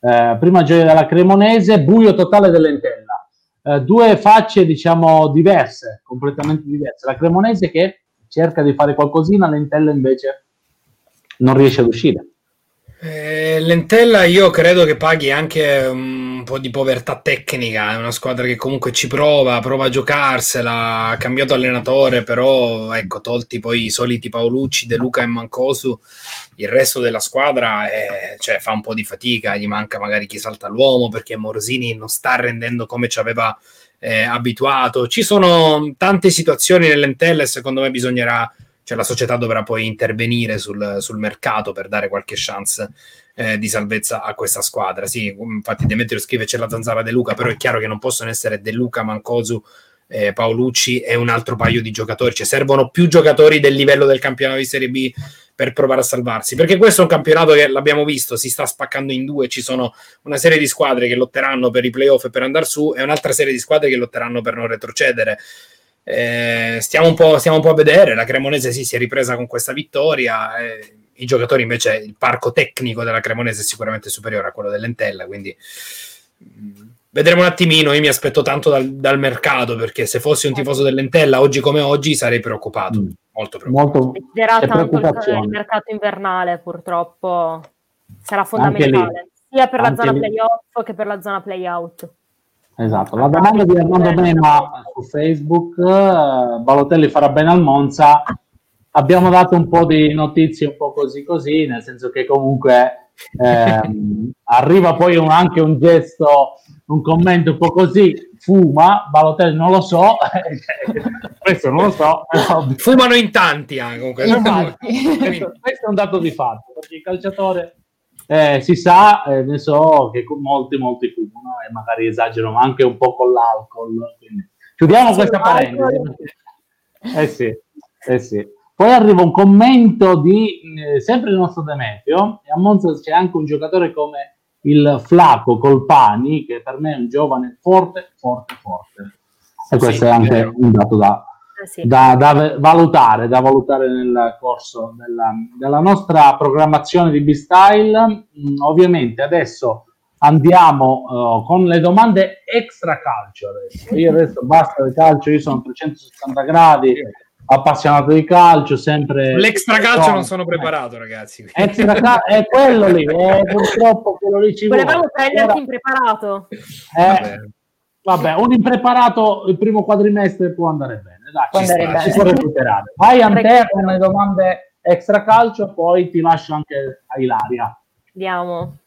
Eh, prima gioia della Cremonese, buio totale dell'Entella. Eh, due facce, diciamo, diverse, completamente diverse. La Cremonese che cerca di fare qualcosina, l'Entella invece non riesce ad uscire. Eh, Lentella io credo che paghi anche un po' di povertà tecnica, è una squadra che comunque ci prova, prova a giocarsela, ha cambiato allenatore, però ecco, tolti poi i soliti Paolucci, De Luca e Mancosu, il resto della squadra è, cioè, fa un po' di fatica, gli manca magari chi salta l'uomo perché Morsini non sta rendendo come ci aveva eh, abituato. Ci sono tante situazioni nell'Entella e secondo me bisognerà cioè la società dovrà poi intervenire sul, sul mercato per dare qualche chance eh, di salvezza a questa squadra. Sì, infatti Demetrio scrive c'è la zanzara De Luca, però è chiaro che non possono essere De Luca, Mancosu, eh, Paolucci e un altro paio di giocatori, cioè servono più giocatori del livello del campionato di Serie B per provare a salvarsi, perché questo è un campionato che l'abbiamo visto, si sta spaccando in due, ci sono una serie di squadre che lotteranno per i playoff e per andare su e un'altra serie di squadre che lotteranno per non retrocedere. Eh, stiamo, un stiamo, un po', a vedere. La Cremonese sì, si è ripresa con questa vittoria. Eh, I giocatori invece, il parco tecnico della Cremonese è sicuramente superiore a quello dell'Entella. Quindi mm, vedremo un attimino. Io mi aspetto tanto dal, dal, mercato perché se fossi un tifoso dell'Entella oggi come oggi sarei preoccupato. Mm. Molto preoccupato. Molto, tanto il, il mercato invernale, purtroppo sarà fondamentale sia per la zona lì. playoff che per la zona playout. Esatto, la domanda di Armando Mema su Facebook, eh, Balotelli farà bene al Monza, abbiamo dato un po' di notizie un po' così così, nel senso che comunque ehm, arriva poi un, anche un gesto, un commento un po' così, fuma, Balotelli non lo so, questo non lo so. Però... Fumano in tanti anche. Comunque. questo, questo, è un dato di fatto, perché il calciatore eh, si sa, eh, ne so che molti, molti fumano e magari esagerano anche un po' con l'alcol. Quindi. Chiudiamo sì, questa parentesi. Eh sì, eh sì. Poi arriva un commento di eh, sempre il nostro Demetrio, e a Monza c'è anche un giocatore come il Flaco Colpani, che per me è un giovane forte, forte, forte. E questo sì, è anche un dato da, sì. da, da, valutare, da valutare nel corso della, della nostra programmazione di B-Style. Mm, ovviamente adesso andiamo uh, con le domande extra calcio. Adesso. Io adesso basta il calcio, io sono 360 gradi, appassionato di calcio, sempre... L'extra calcio non sono preparato, ragazzi. Extra cal- è quello lì, eh, purtroppo quello lì ci Volevamo vuole. prenderti impreparato. Eh, vabbè, un impreparato il primo quadrimestre può andare bene dai, può andare sta, bene. può recuperare. Vai a te con le domande extra calcio, poi ti lascio anche a Ilaria. Andiamo.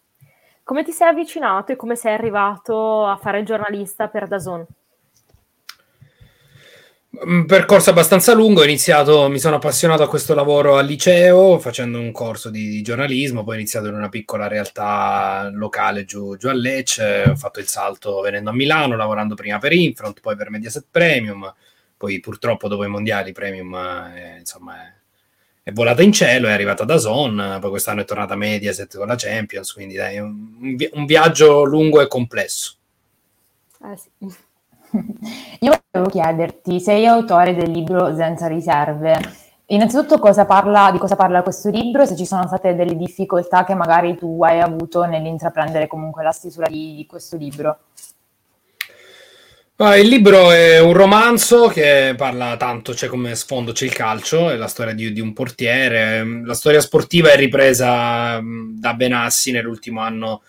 Come ti sei avvicinato e come sei arrivato a fare il giornalista per Dazon? Un percorso abbastanza lungo, ho iniziato, mi sono appassionato a questo lavoro al liceo facendo un corso di, di giornalismo, poi ho iniziato in una piccola realtà locale giù, giù, a Lecce, ho fatto il salto venendo a Milano, lavorando prima per Infront, poi per Mediaset Premium, poi purtroppo dopo i mondiali Premium eh, insomma, è, è volata in cielo, è arrivata da Zon, poi quest'anno è tornata Mediaset con la Champions, quindi dai, un, un viaggio lungo e complesso. Eh sì. Io volevo chiederti, sei autore del libro Senza riserve. Innanzitutto cosa parla, di cosa parla questo libro e se ci sono state delle difficoltà che magari tu hai avuto nell'intraprendere comunque la stesura di, di questo libro. Ah, il libro è un romanzo che parla tanto, c'è cioè come sfondo c'è il calcio, è la storia di, di, un portiere. La storia sportiva è ripresa da Benassi nell'ultimo anno,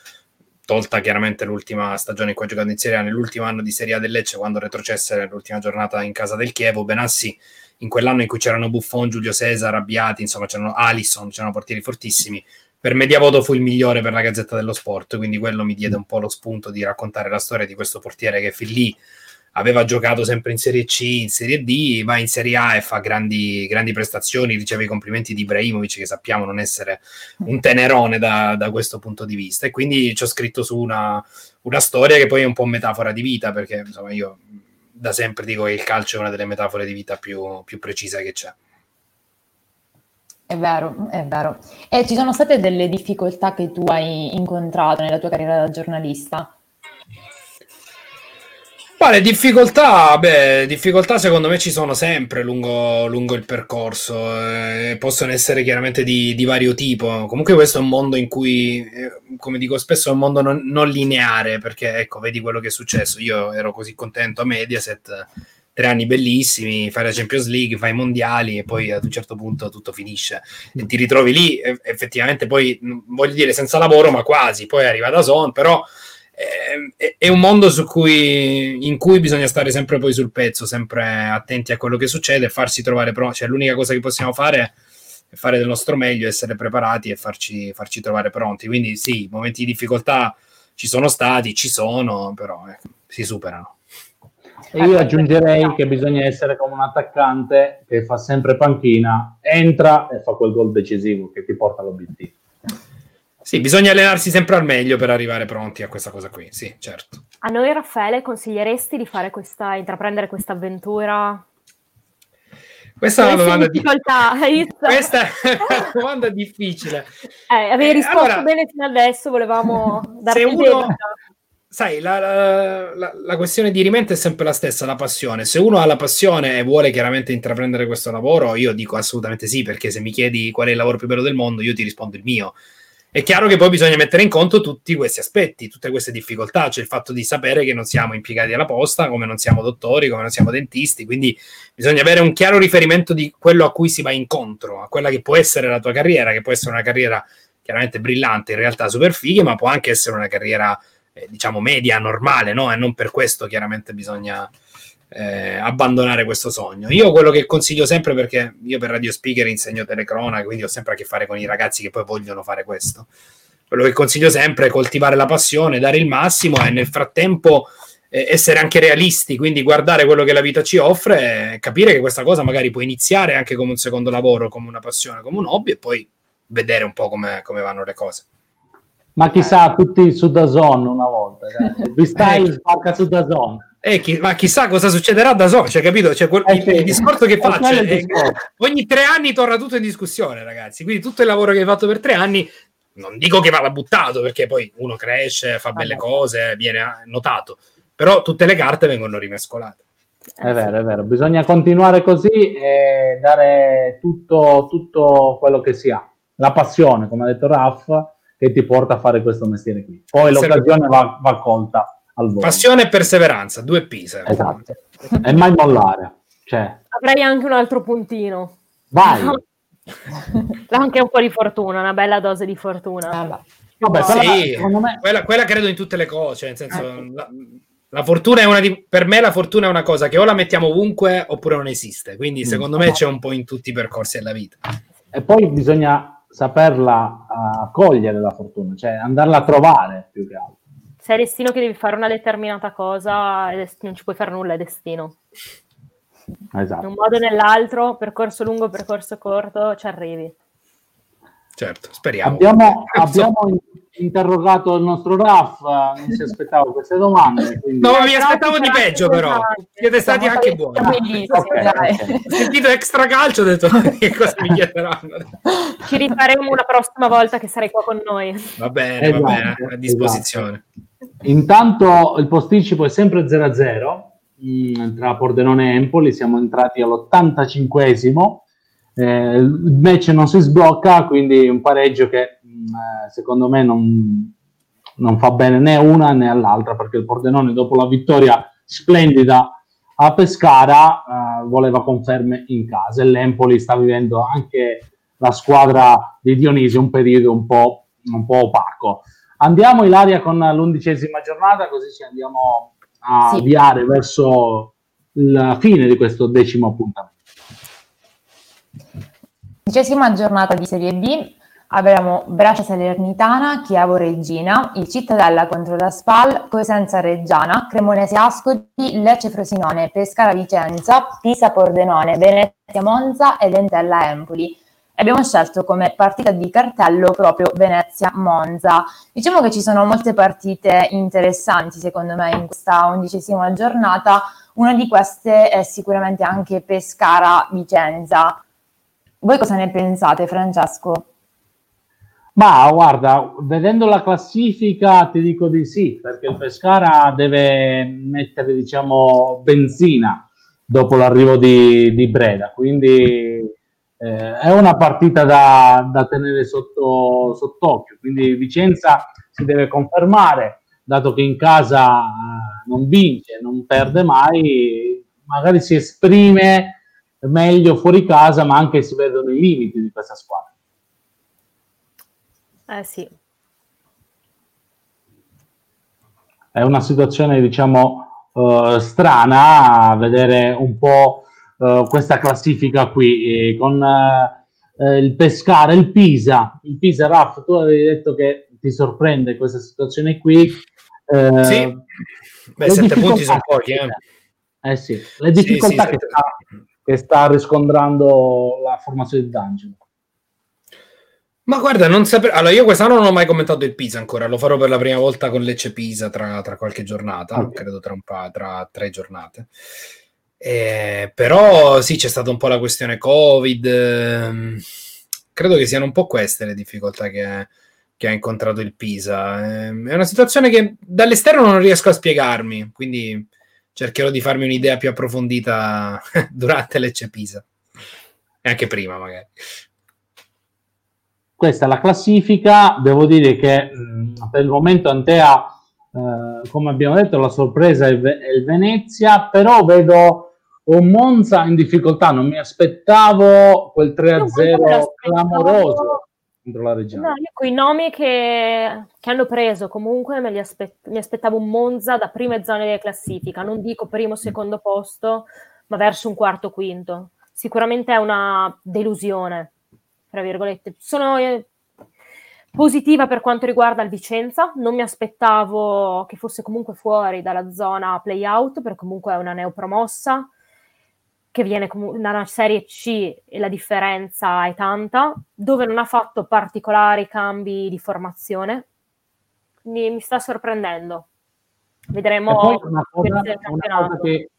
tolta chiaramente l'ultima stagione in cui ha giocato in Serie A, nell'ultimo anno di Serie A del Lecce, quando retrocesse nell'ultima giornata in casa del Chievo. Benassi, in quell'anno in cui c'erano Buffon, Giulio Cesar, Abbiati, insomma c'erano Alisson, c'erano portieri fortissimi. Per Mediavoto fu il migliore per la Gazzetta dello Sport, quindi quello mi diede un po' lo spunto di raccontare la storia di questo portiere che fin lì aveva giocato sempre in Serie C, in Serie D, va in Serie A e fa grandi, grandi prestazioni, riceve i complimenti di Ibrahimovic che sappiamo non essere un tenerone da, da questo punto di vista e quindi ci ho scritto su una, una, storia che poi è un po' metafora di vita perché insomma io da sempre dico che il calcio è una delle metafore di vita più, più precise che c'è. È vero, è vero. E ci sono state delle difficoltà che tu hai incontrato nella tua carriera da giornalista? Vale, difficoltà, beh, difficoltà secondo me ci sono sempre lungo, lungo il percorso, eh, possono essere chiaramente di, di, vario tipo. Comunque questo è un mondo in cui, eh, come dico spesso, è un mondo non, non, lineare, perché ecco, vedi quello che è successo. Io ero così contento a Mediaset, tre anni bellissimi, fai la Champions League, fai i mondiali e poi ad un certo punto tutto finisce e ti ritrovi lì effettivamente poi voglio dire senza lavoro ma quasi, poi arriva da Son, però è un mondo cui, in cui bisogna stare sempre poi sul pezzo, sempre attenti a quello che succede e farsi trovare pronti, cioè l'unica cosa che possiamo fare è fare del nostro meglio, essere preparati e farci, farci trovare pronti, quindi sì, momenti di difficoltà ci sono stati, ci sono, però eh, si superano. E io aggiungerei che bisogna essere come un attaccante che fa sempre panchina, entra e fa quel gol decisivo che ti porta all'obiettivo. Sì, bisogna allenarsi sempre al meglio per arrivare pronti a questa cosa qui, sì, certo. A noi, Raffaele, consiglieresti di fare questa, intraprendere questa avventura? Questa è una domanda, di... questa è una domanda difficile. Eh, avevi risposto allora, bene fino adesso, volevamo darti uno, sai, la, la, la, la, questione di rimente è sempre la stessa, la passione. Se uno ha la passione e vuole chiaramente intraprendere questo lavoro, io dico assolutamente sì, perché se mi chiedi qual è il lavoro più bello del mondo, io ti rispondo il mio. È chiaro che poi bisogna mettere in conto tutti questi aspetti, tutte queste difficoltà, cioè il fatto di sapere che non siamo impiegati alla posta, come non siamo dottori, come non siamo dentisti, quindi bisogna avere un chiaro riferimento di quello a cui si va incontro, a quella che può essere la tua carriera, che può essere una carriera chiaramente brillante, in realtà super fighe, ma può anche essere una carriera eh, diciamo media, normale, no? E non per questo chiaramente bisogna eh, abbandonare questo sogno. Io quello che consiglio sempre, perché io per radio speaker insegno telecronaca, quindi ho sempre a che fare con i ragazzi che poi vogliono fare questo. Quello che consiglio sempre è coltivare la passione, dare il massimo e nel frattempo eh, essere anche realisti, quindi guardare quello che la vita ci offre e capire che questa cosa magari può iniziare anche come un secondo lavoro, come una passione, come un hobby e poi vedere un po' come, come vanno le cose. Ma chissà, tutti su Dazon una volta. Vi stai ecco. sbarca su Dazon. Eh, chi, ma chissà cosa succederà da Zone, cioè, capito? Cioè, quel, eh, sì. il, discorso che faccio è, è, ogni tre anni torna tutto in discussione, ragazzi. Quindi tutto il lavoro che hai fatto per tre anni, non dico che vada buttato, perché poi uno cresce, fa belle cose, viene notato, però tutte le carte vengono rimescolate. È vero, è vero, bisogna continuare così e dare tutto, tutto quello che si ha. La passione, come ha detto Raff, che ti porta a fare questo mestiere qui. Poi l'occasione va, va colta al volo. Passione e perseveranza, due P. Esatto. e mai mollare. Cioè. Avrei anche un altro puntino. Vai. anche un po' di fortuna, una bella dose di fortuna. Allora. Vabbè, sì, me... quella, quella, credo in tutte le cose, cioè, nel senso, eh. la, la, fortuna è una di, per me la fortuna è una cosa che o la mettiamo ovunque oppure non esiste, quindi mm. secondo me c'è un po' in tutti i percorsi della vita. E poi bisogna saperla uh, cogliere la fortuna, cioè andarla a trovare più che altro. Se è destino che devi fare una determinata cosa, non ci puoi fare nulla, è destino. Esatto. In un modo o nell'altro, percorso lungo, percorso corto, ci arrivi. Certo, speriamo. Abbiamo, abbiamo interrogato il nostro RAF, non si aspettava queste domande. Quindi... No, mi aspettavo di peggio però, siete stati anche buoni. Okay, Ho sentito extra calcio, ho detto che cosa mi chiederanno. Ci rifaremo una prossima volta che sarai qua con noi. Va bene, esatto, va bene, a disposizione. Esatto. Intanto il posticipo è sempre 0-0 mm, tra Pordenone e Empoli, siamo entrati all'85esimo. Eh, il match non si sblocca, quindi un pareggio che eh, secondo me non, non, fa bene né una né all'altra perché il Pordenone dopo la vittoria splendida a Pescara eh, voleva conferme in casa e l'Empoli sta vivendo anche la squadra di Dionisio un periodo un po', un po opaco. Andiamo Ilaria con l'undicesima giornata così ci andiamo a sì. avviare verso la fine di questo decimo appuntamento. Undicesima giornata di Serie B, Abbiamo Brescia Salernitana, Chievo Regina, il Cittadella contro la Spal, Cosenza Reggiana, Cremonese Ascoli, Lecce Frosinone, Pescara Vicenza, Pisa Pordenone, Venezia Monza ed Entella Empoli. Abbiamo scelto come partita di cartello proprio Venezia Monza. Diciamo che ci sono molte partite interessanti secondo me in questa undicesima giornata. Una di queste è sicuramente anche Pescara Vicenza. Voi cosa ne pensate, Francesco? Ma guarda, vedendo la classifica ti dico di sì, perché il Pescara deve mettere, diciamo, benzina dopo l'arrivo di, di Breda, quindi eh, è una partita da, da tenere sotto, sott'occhio, quindi Vicenza si deve confermare, dato che in casa eh, non vince, non perde mai, magari si esprime meglio fuori casa, ma anche si vedono i limiti di questa squadra. Eh sì. È una situazione, diciamo, uh, strana vedere un po' uh, questa classifica qui, con uh, il Pescara, il Pisa. Il Pisa, Raff, tu avevi detto che ti sorprende questa situazione qui. sì, beh, sette punti sono pochi, eh. Eh sì, le difficoltà sì, sì, che, sta, che, sta, riscontrando la formazione di D'Angelo. Ma guarda, non sapevo. Allora, io quest'anno non ho mai commentato il Pisa ancora, lo farò per la prima volta con Lecce Pisa tra, tra qualche giornata, okay. credo tra, un pa- tra tre giornate. Eh, però sì, c'è stata un po' la questione Covid. Ehm, credo che siano un po' queste le difficoltà che, che ha incontrato il Pisa. Eh, è una situazione che dall'esterno non riesco a spiegarmi, quindi cercherò di farmi un'idea più approfondita durante Lecce Pisa e anche prima magari. Questa è la classifica, devo dire che mh, per il momento Antea, eh, come abbiamo detto, la sorpresa è, il Venezia, però vedo un Monza in difficoltà, non mi aspettavo quel 3-0 clamoroso contro la Reggiana. No, io con i nomi che, che, hanno preso comunque me li aspett- mi aspettavo un Monza da prime zone di classifica, non dico primo o secondo posto, ma verso un quarto quinto. Sicuramente è una delusione, tra virgolette. Sono eh, positiva per quanto riguarda il Vicenza, non mi aspettavo che fosse comunque fuori dalla zona play-out, perché comunque è una neopromossa che viene da una serie C e la differenza è tanta, dove non ha fatto particolari cambi di formazione. Quindi mi sta sorprendendo. Vedremo una cosa, una cosa che,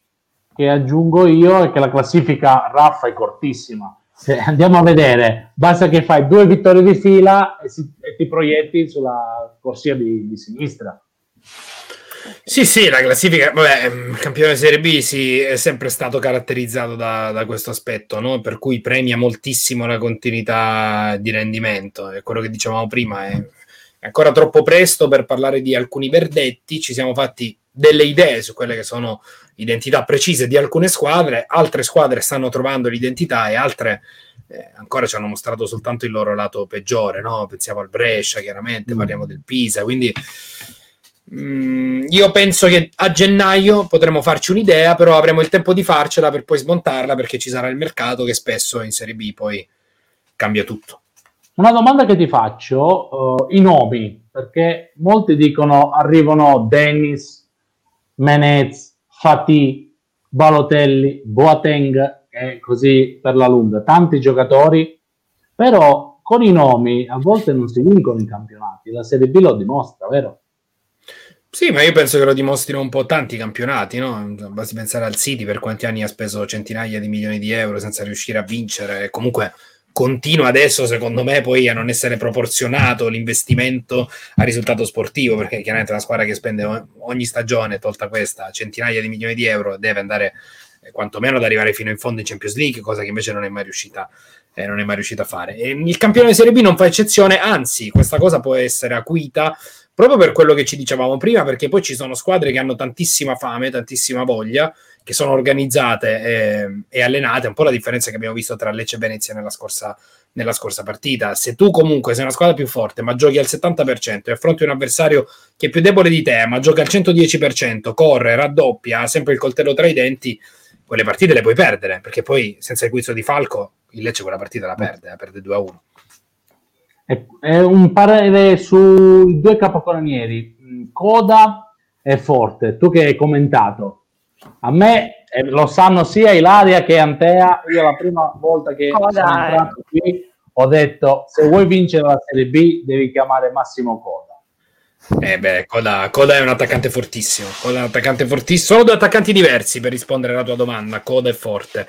che, aggiungo io è che la classifica Raffa è cortissima. Se andiamo a vedere, basta che fai due vittorie di fila e, si, e ti proietti sulla corsia di, di sinistra. Sì, sì, la classifica, vabbè, il mm, campione Serie B sì, è sempre stato caratterizzato da, da questo aspetto, no? per cui premia moltissimo la continuità di rendimento. E quello che dicevamo prima è, è ancora troppo presto per parlare di alcuni verdetti, ci siamo fatti delle idee su quelle che sono identità precise di alcune squadre, altre squadre stanno trovando l'identità e altre eh, ancora ci hanno mostrato soltanto il loro lato peggiore, no? pensiamo al Brescia chiaramente, mm. parliamo del Pisa, quindi Mm, io penso che a gennaio potremo farci un'idea, però avremo il tempo di farcela per poi smontarla perché ci sarà il mercato che spesso in Serie B poi cambia tutto. Una domanda che ti faccio, uh, i nomi, perché molti dicono arrivano Dennis, Menez, Fatih, Balotelli, Boateng e così per la lunga, tanti giocatori, però con i nomi a volte non si vincono i campionati, la Serie B lo dimostra, vero? Sì, ma io penso che lo dimostrino un po' tanti campionati, no? Basti pensare al City per quanti anni ha speso centinaia di milioni di euro senza riuscire a vincere e comunque continua adesso, secondo me, poi a non essere proporzionato l'investimento al risultato sportivo, perché chiaramente una squadra che spende ogni stagione, tolta questa, centinaia di milioni di euro, deve andare eh, quantomeno ad arrivare fino in fondo in Champions League, cosa che invece non è mai riuscita, eh, non è mai riuscita a fare. E il campione di Serie B non fa eccezione, anzi, questa cosa può essere acuita proprio per quello che ci dicevamo prima, perché poi ci sono squadre che hanno tantissima fame, tantissima voglia, che sono organizzate e, e allenate, un po' la differenza che abbiamo visto tra Lecce e Venezia nella scorsa, nella scorsa partita. Se tu comunque sei una squadra più forte, ma giochi al 70% e affronti un avversario che è più debole di te, ma gioca al 110%, corre, raddoppia, ha sempre il coltello tra i denti, quelle partite le puoi perdere, perché poi senza il guizzo di Falco il Lecce quella partita la perde, la perde 2-1 è un parere sui due capocolonieri, mm, Coda e Forte. Tu che hai commentato, a me eh, lo sanno sia Ilaria che Antea. Io la prima volta che Coda sono entrato qui ho detto: se vuoi vincere la Serie B, devi chiamare Massimo Coda. Eh beh, Coda, Coda, è un attaccante fortissimo. Coda è un attaccante fortissimo. Sono due attaccanti diversi per rispondere alla tua domanda. Coda e Forte.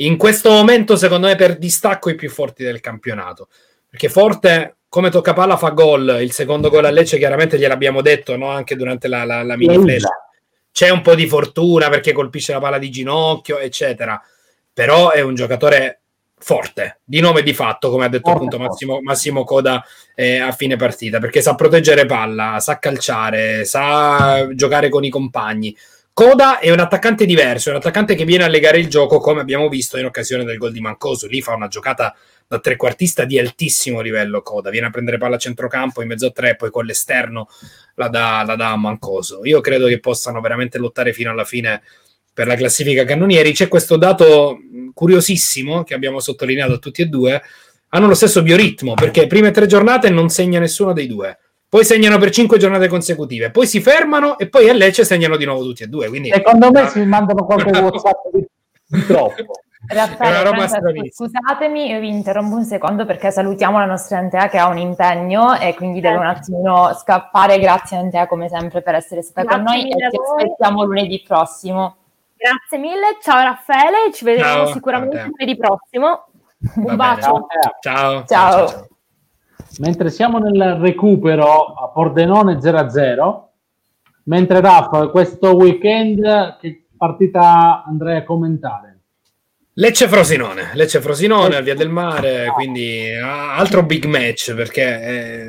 In questo momento, secondo me, per distacco i più forti del campionato perché Forte come tocca palla fa gol, il secondo gol a Lecce chiaramente gliel'abbiamo detto no? anche durante la, la, la mini flash. C'è un po' di fortuna perché colpisce la palla di ginocchio, eccetera, però è un giocatore forte, di nome e di fatto, come ha detto forte, appunto Massimo, Massimo Coda eh, a fine partita, perché sa proteggere palla, sa calciare, sa giocare con i compagni Coda è un attaccante diverso, è un attaccante che viene a legare il gioco come abbiamo visto in occasione del gol di Mancoso. Lì fa una giocata da trequartista di altissimo livello Coda, viene a prendere palla a centrocampo in mezzo a tre, poi con l'esterno la dà, la dà a Mancoso. Io credo che possano veramente lottare fino alla fine per la classifica cannonieri. C'è questo dato curiosissimo che abbiamo sottolineato tutti e due, hanno lo stesso bioritmo perché prime tre giornate non segna nessuno dei due poi segnano per cinque giornate consecutive, poi si fermano e poi a Lecce segnano di nuovo tutti e due. Quindi... Secondo me si mandano qualche WhatsApp di troppo. Raffaele, scusatemi, io vi interrompo un secondo perché salutiamo la nostra Antea che ha un impegno e quindi deve un attimino scappare. Grazie Antea come sempre per essere stata Grazie con noi e ci aspettiamo lunedì prossimo. Grazie mille, ciao Raffaele, ci vedremo ciao, sicuramente lunedì prossimo. Un Va bacio. Ciao. ciao. ciao mentre siamo nel recupero a Pordenone 0-0, mentre Raffa, questo weekend che partita andrei a commentare? Lecce Frosinone, Lecce Frosinone al Via del Mare, quindi altro big match perché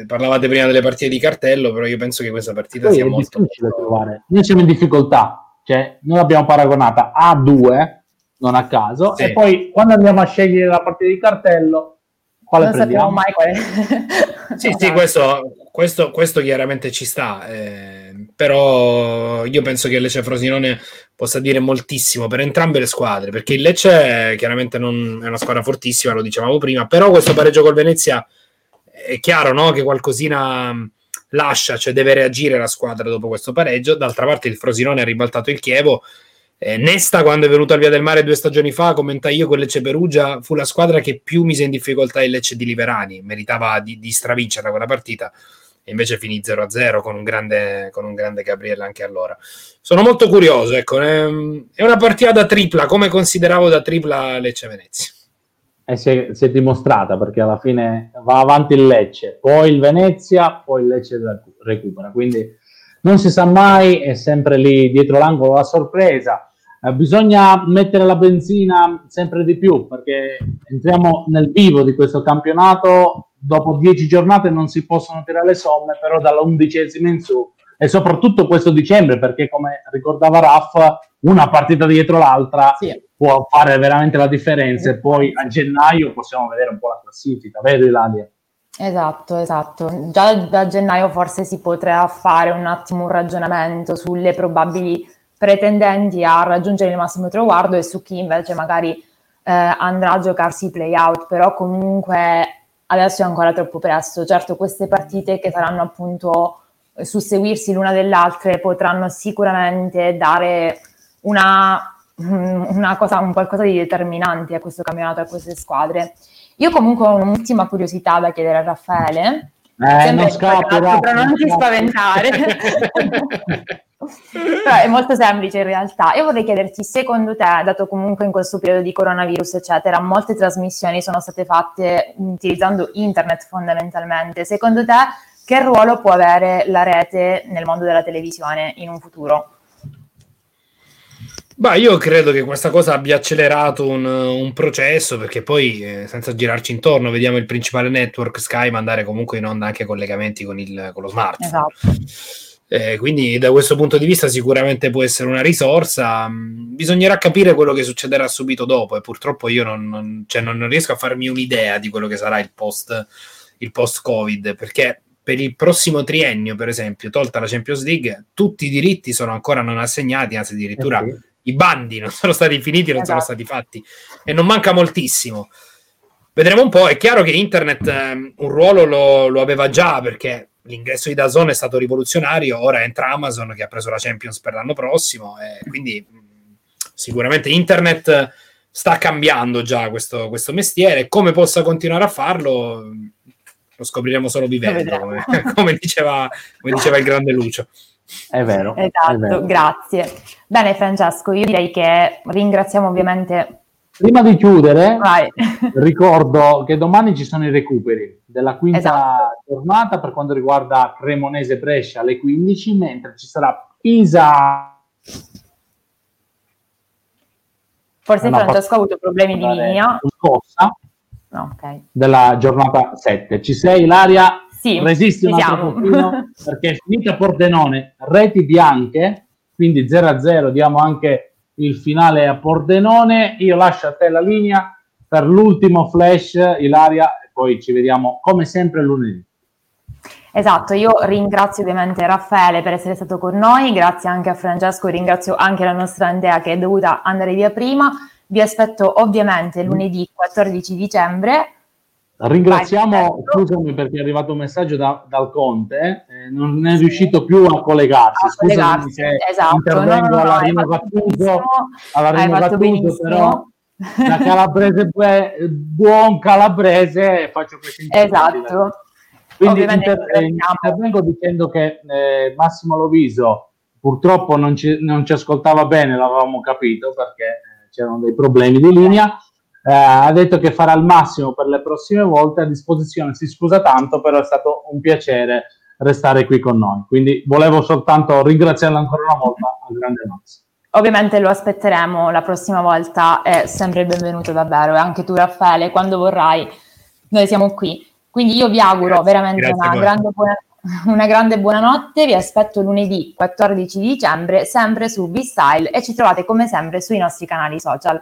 eh, parlavate prima delle partite di cartello, però io penso che questa partita Poi sia molto difficile molto... trovare. Noi siamo in difficoltà, cioè noi l'abbiamo paragonata a due, non a caso, sì. e poi quando andiamo a scegliere la partita di cartello quale non prendiamo? mai quale. sì, sì, questo, questo, questo, chiaramente ci sta, eh, però io penso che Lecce Frosinone possa dire moltissimo per entrambe le squadre, perché il Lecce chiaramente non è una squadra fortissima, lo dicevamo prima, però questo pareggio col Venezia è chiaro no? che qualcosina lascia, cioè deve reagire la squadra dopo questo pareggio, d'altra parte il Frosinone ha ribaltato il Chievo, eh, Nesta, quando è venuto al Via del Mare due stagioni fa, commenta io con Lecce Perugia, fu la squadra che più mise in difficoltà il Lecce di Liverani, meritava di, di stravincere quella partita e invece finì 0-0 con un grande, con un grande Gabriele anche allora. Sono molto curioso, ecco, è, una partita da tripla, come consideravo da tripla Lecce-Venezia. E si è, si è, dimostrata perché alla fine va avanti il Lecce, poi il Venezia, poi il Lecce recupera, quindi non si sa mai, è sempre lì dietro l'angolo la sorpresa eh, bisogna mettere la benzina sempre di più perché entriamo nel vivo di questo campionato. Dopo dieci giornate non si possono tirare le somme, però dalla undicesima in su e soprattutto questo dicembre perché come ricordava Raff una partita dietro l'altra sì. può fare veramente la differenza e poi a gennaio possiamo vedere un po' la classifica, vero Ilaria? Esatto, esatto. Già da gennaio forse si potrà fare un attimo un ragionamento sulle probabili pretendenti a raggiungere il massimo traguardo e su chi invece magari eh, andrà a giocarsi i play-out, però comunque adesso è ancora troppo presto. Certo, queste partite che saranno appunto susseguirsi l'una dell'altra potranno sicuramente dare una, una cosa, un qualcosa di determinante a questo campionato, a queste squadre. Io comunque ho un'ultima curiosità da chiedere a Raffaele. Eh, non scappi, però non ti spaventare. Però è molto semplice in realtà. Io vorrei chiederti, secondo te, dato comunque in questo periodo di coronavirus, eccetera, molte trasmissioni sono state fatte utilizzando internet fondamentalmente, secondo te che ruolo può avere la rete nel mondo della televisione in un futuro? Beh, io credo che questa cosa abbia accelerato un, un processo perché poi, eh, senza girarci intorno, vediamo il principale network Sky mandare comunque in onda anche collegamenti con, il, con lo smartphone. Esatto eh, quindi da questo punto di vista sicuramente può essere una risorsa. Mm, bisognerà capire quello che succederà subito dopo e purtroppo io non, non, cioè non, non riesco a farmi un'idea di quello che sarà il post, il post-Covid perché per il prossimo triennio, per esempio, tolta la Champions League, tutti i diritti sono ancora non assegnati, anzi addirittura eh sì. I bandi non sono stati finiti, non esatto. sono stati fatti e non manca moltissimo. Vedremo un po', è chiaro che internet eh, un ruolo lo, lo aveva già perché l'ingresso di Dazon è stato rivoluzionario, ora entra Amazon che ha preso la Champions per l'anno prossimo e quindi sicuramente internet sta cambiando già questo, questo, mestiere, come possa continuare a farlo lo scopriremo solo vivendo, come, come, diceva, come diceva il grande Lucio. È vero. Esatto, è vero. grazie. Bene Francesco, io direi che ringraziamo ovviamente Prima di chiudere, Vai. ricordo che domani ci sono i recuperi della quinta esatto. giornata per quanto riguarda Cremonese Brescia alle 15, mentre ci sarà Pisa. Forse Francesco ha avuto problemi di linea. Scossa no, okay. della giornata 7. Ci sei, Ilaria? Sì, Resisti un altro pochino perché è finita Pordenone, reti bianche quindi 0-0 diamo anche il finale a Pordenone. Io lascio a te la linea per l'ultimo flash, Ilaria, e poi ci vediamo come sempre lunedì. Esatto, io ringrazio ovviamente Raffaele per essere stato con noi, grazie anche a Francesco, ringrazio anche la nostra Andrea che è dovuta andare via prima. Vi aspetto ovviamente lunedì 14 dicembre. Ringraziamo, scusami perché è arrivato un messaggio da, dal Conte, eh, non è riuscito più a collegarsi. A collegarsi, se esatto. intervengo no, no, alla Rino Gattuso, alla Rino Gattuso però da calabrese buon calabrese faccio questo Esatto. Quindi inter- eh, intervengo dicendo che eh, Massimo Loviso purtroppo non ci, non ci, ascoltava bene, l'avevamo capito perché eh, c'erano dei problemi di linea. Eh, ha detto che farà il massimo per le prossime volte a disposizione. Si scusa tanto, però è stato un piacere restare qui con noi. Quindi volevo soltanto ringraziarla ancora una volta al grande Max. Ovviamente lo aspetteremo la prossima volta, è sempre il benvenuto davvero. E anche tu, Raffaele, quando vorrai, noi siamo qui. Quindi io vi auguro grazie, veramente grazie una, grande buona, una grande buonanotte, vi aspetto lunedì 14 dicembre sempre su B-Style e ci trovate come sempre sui nostri canali social.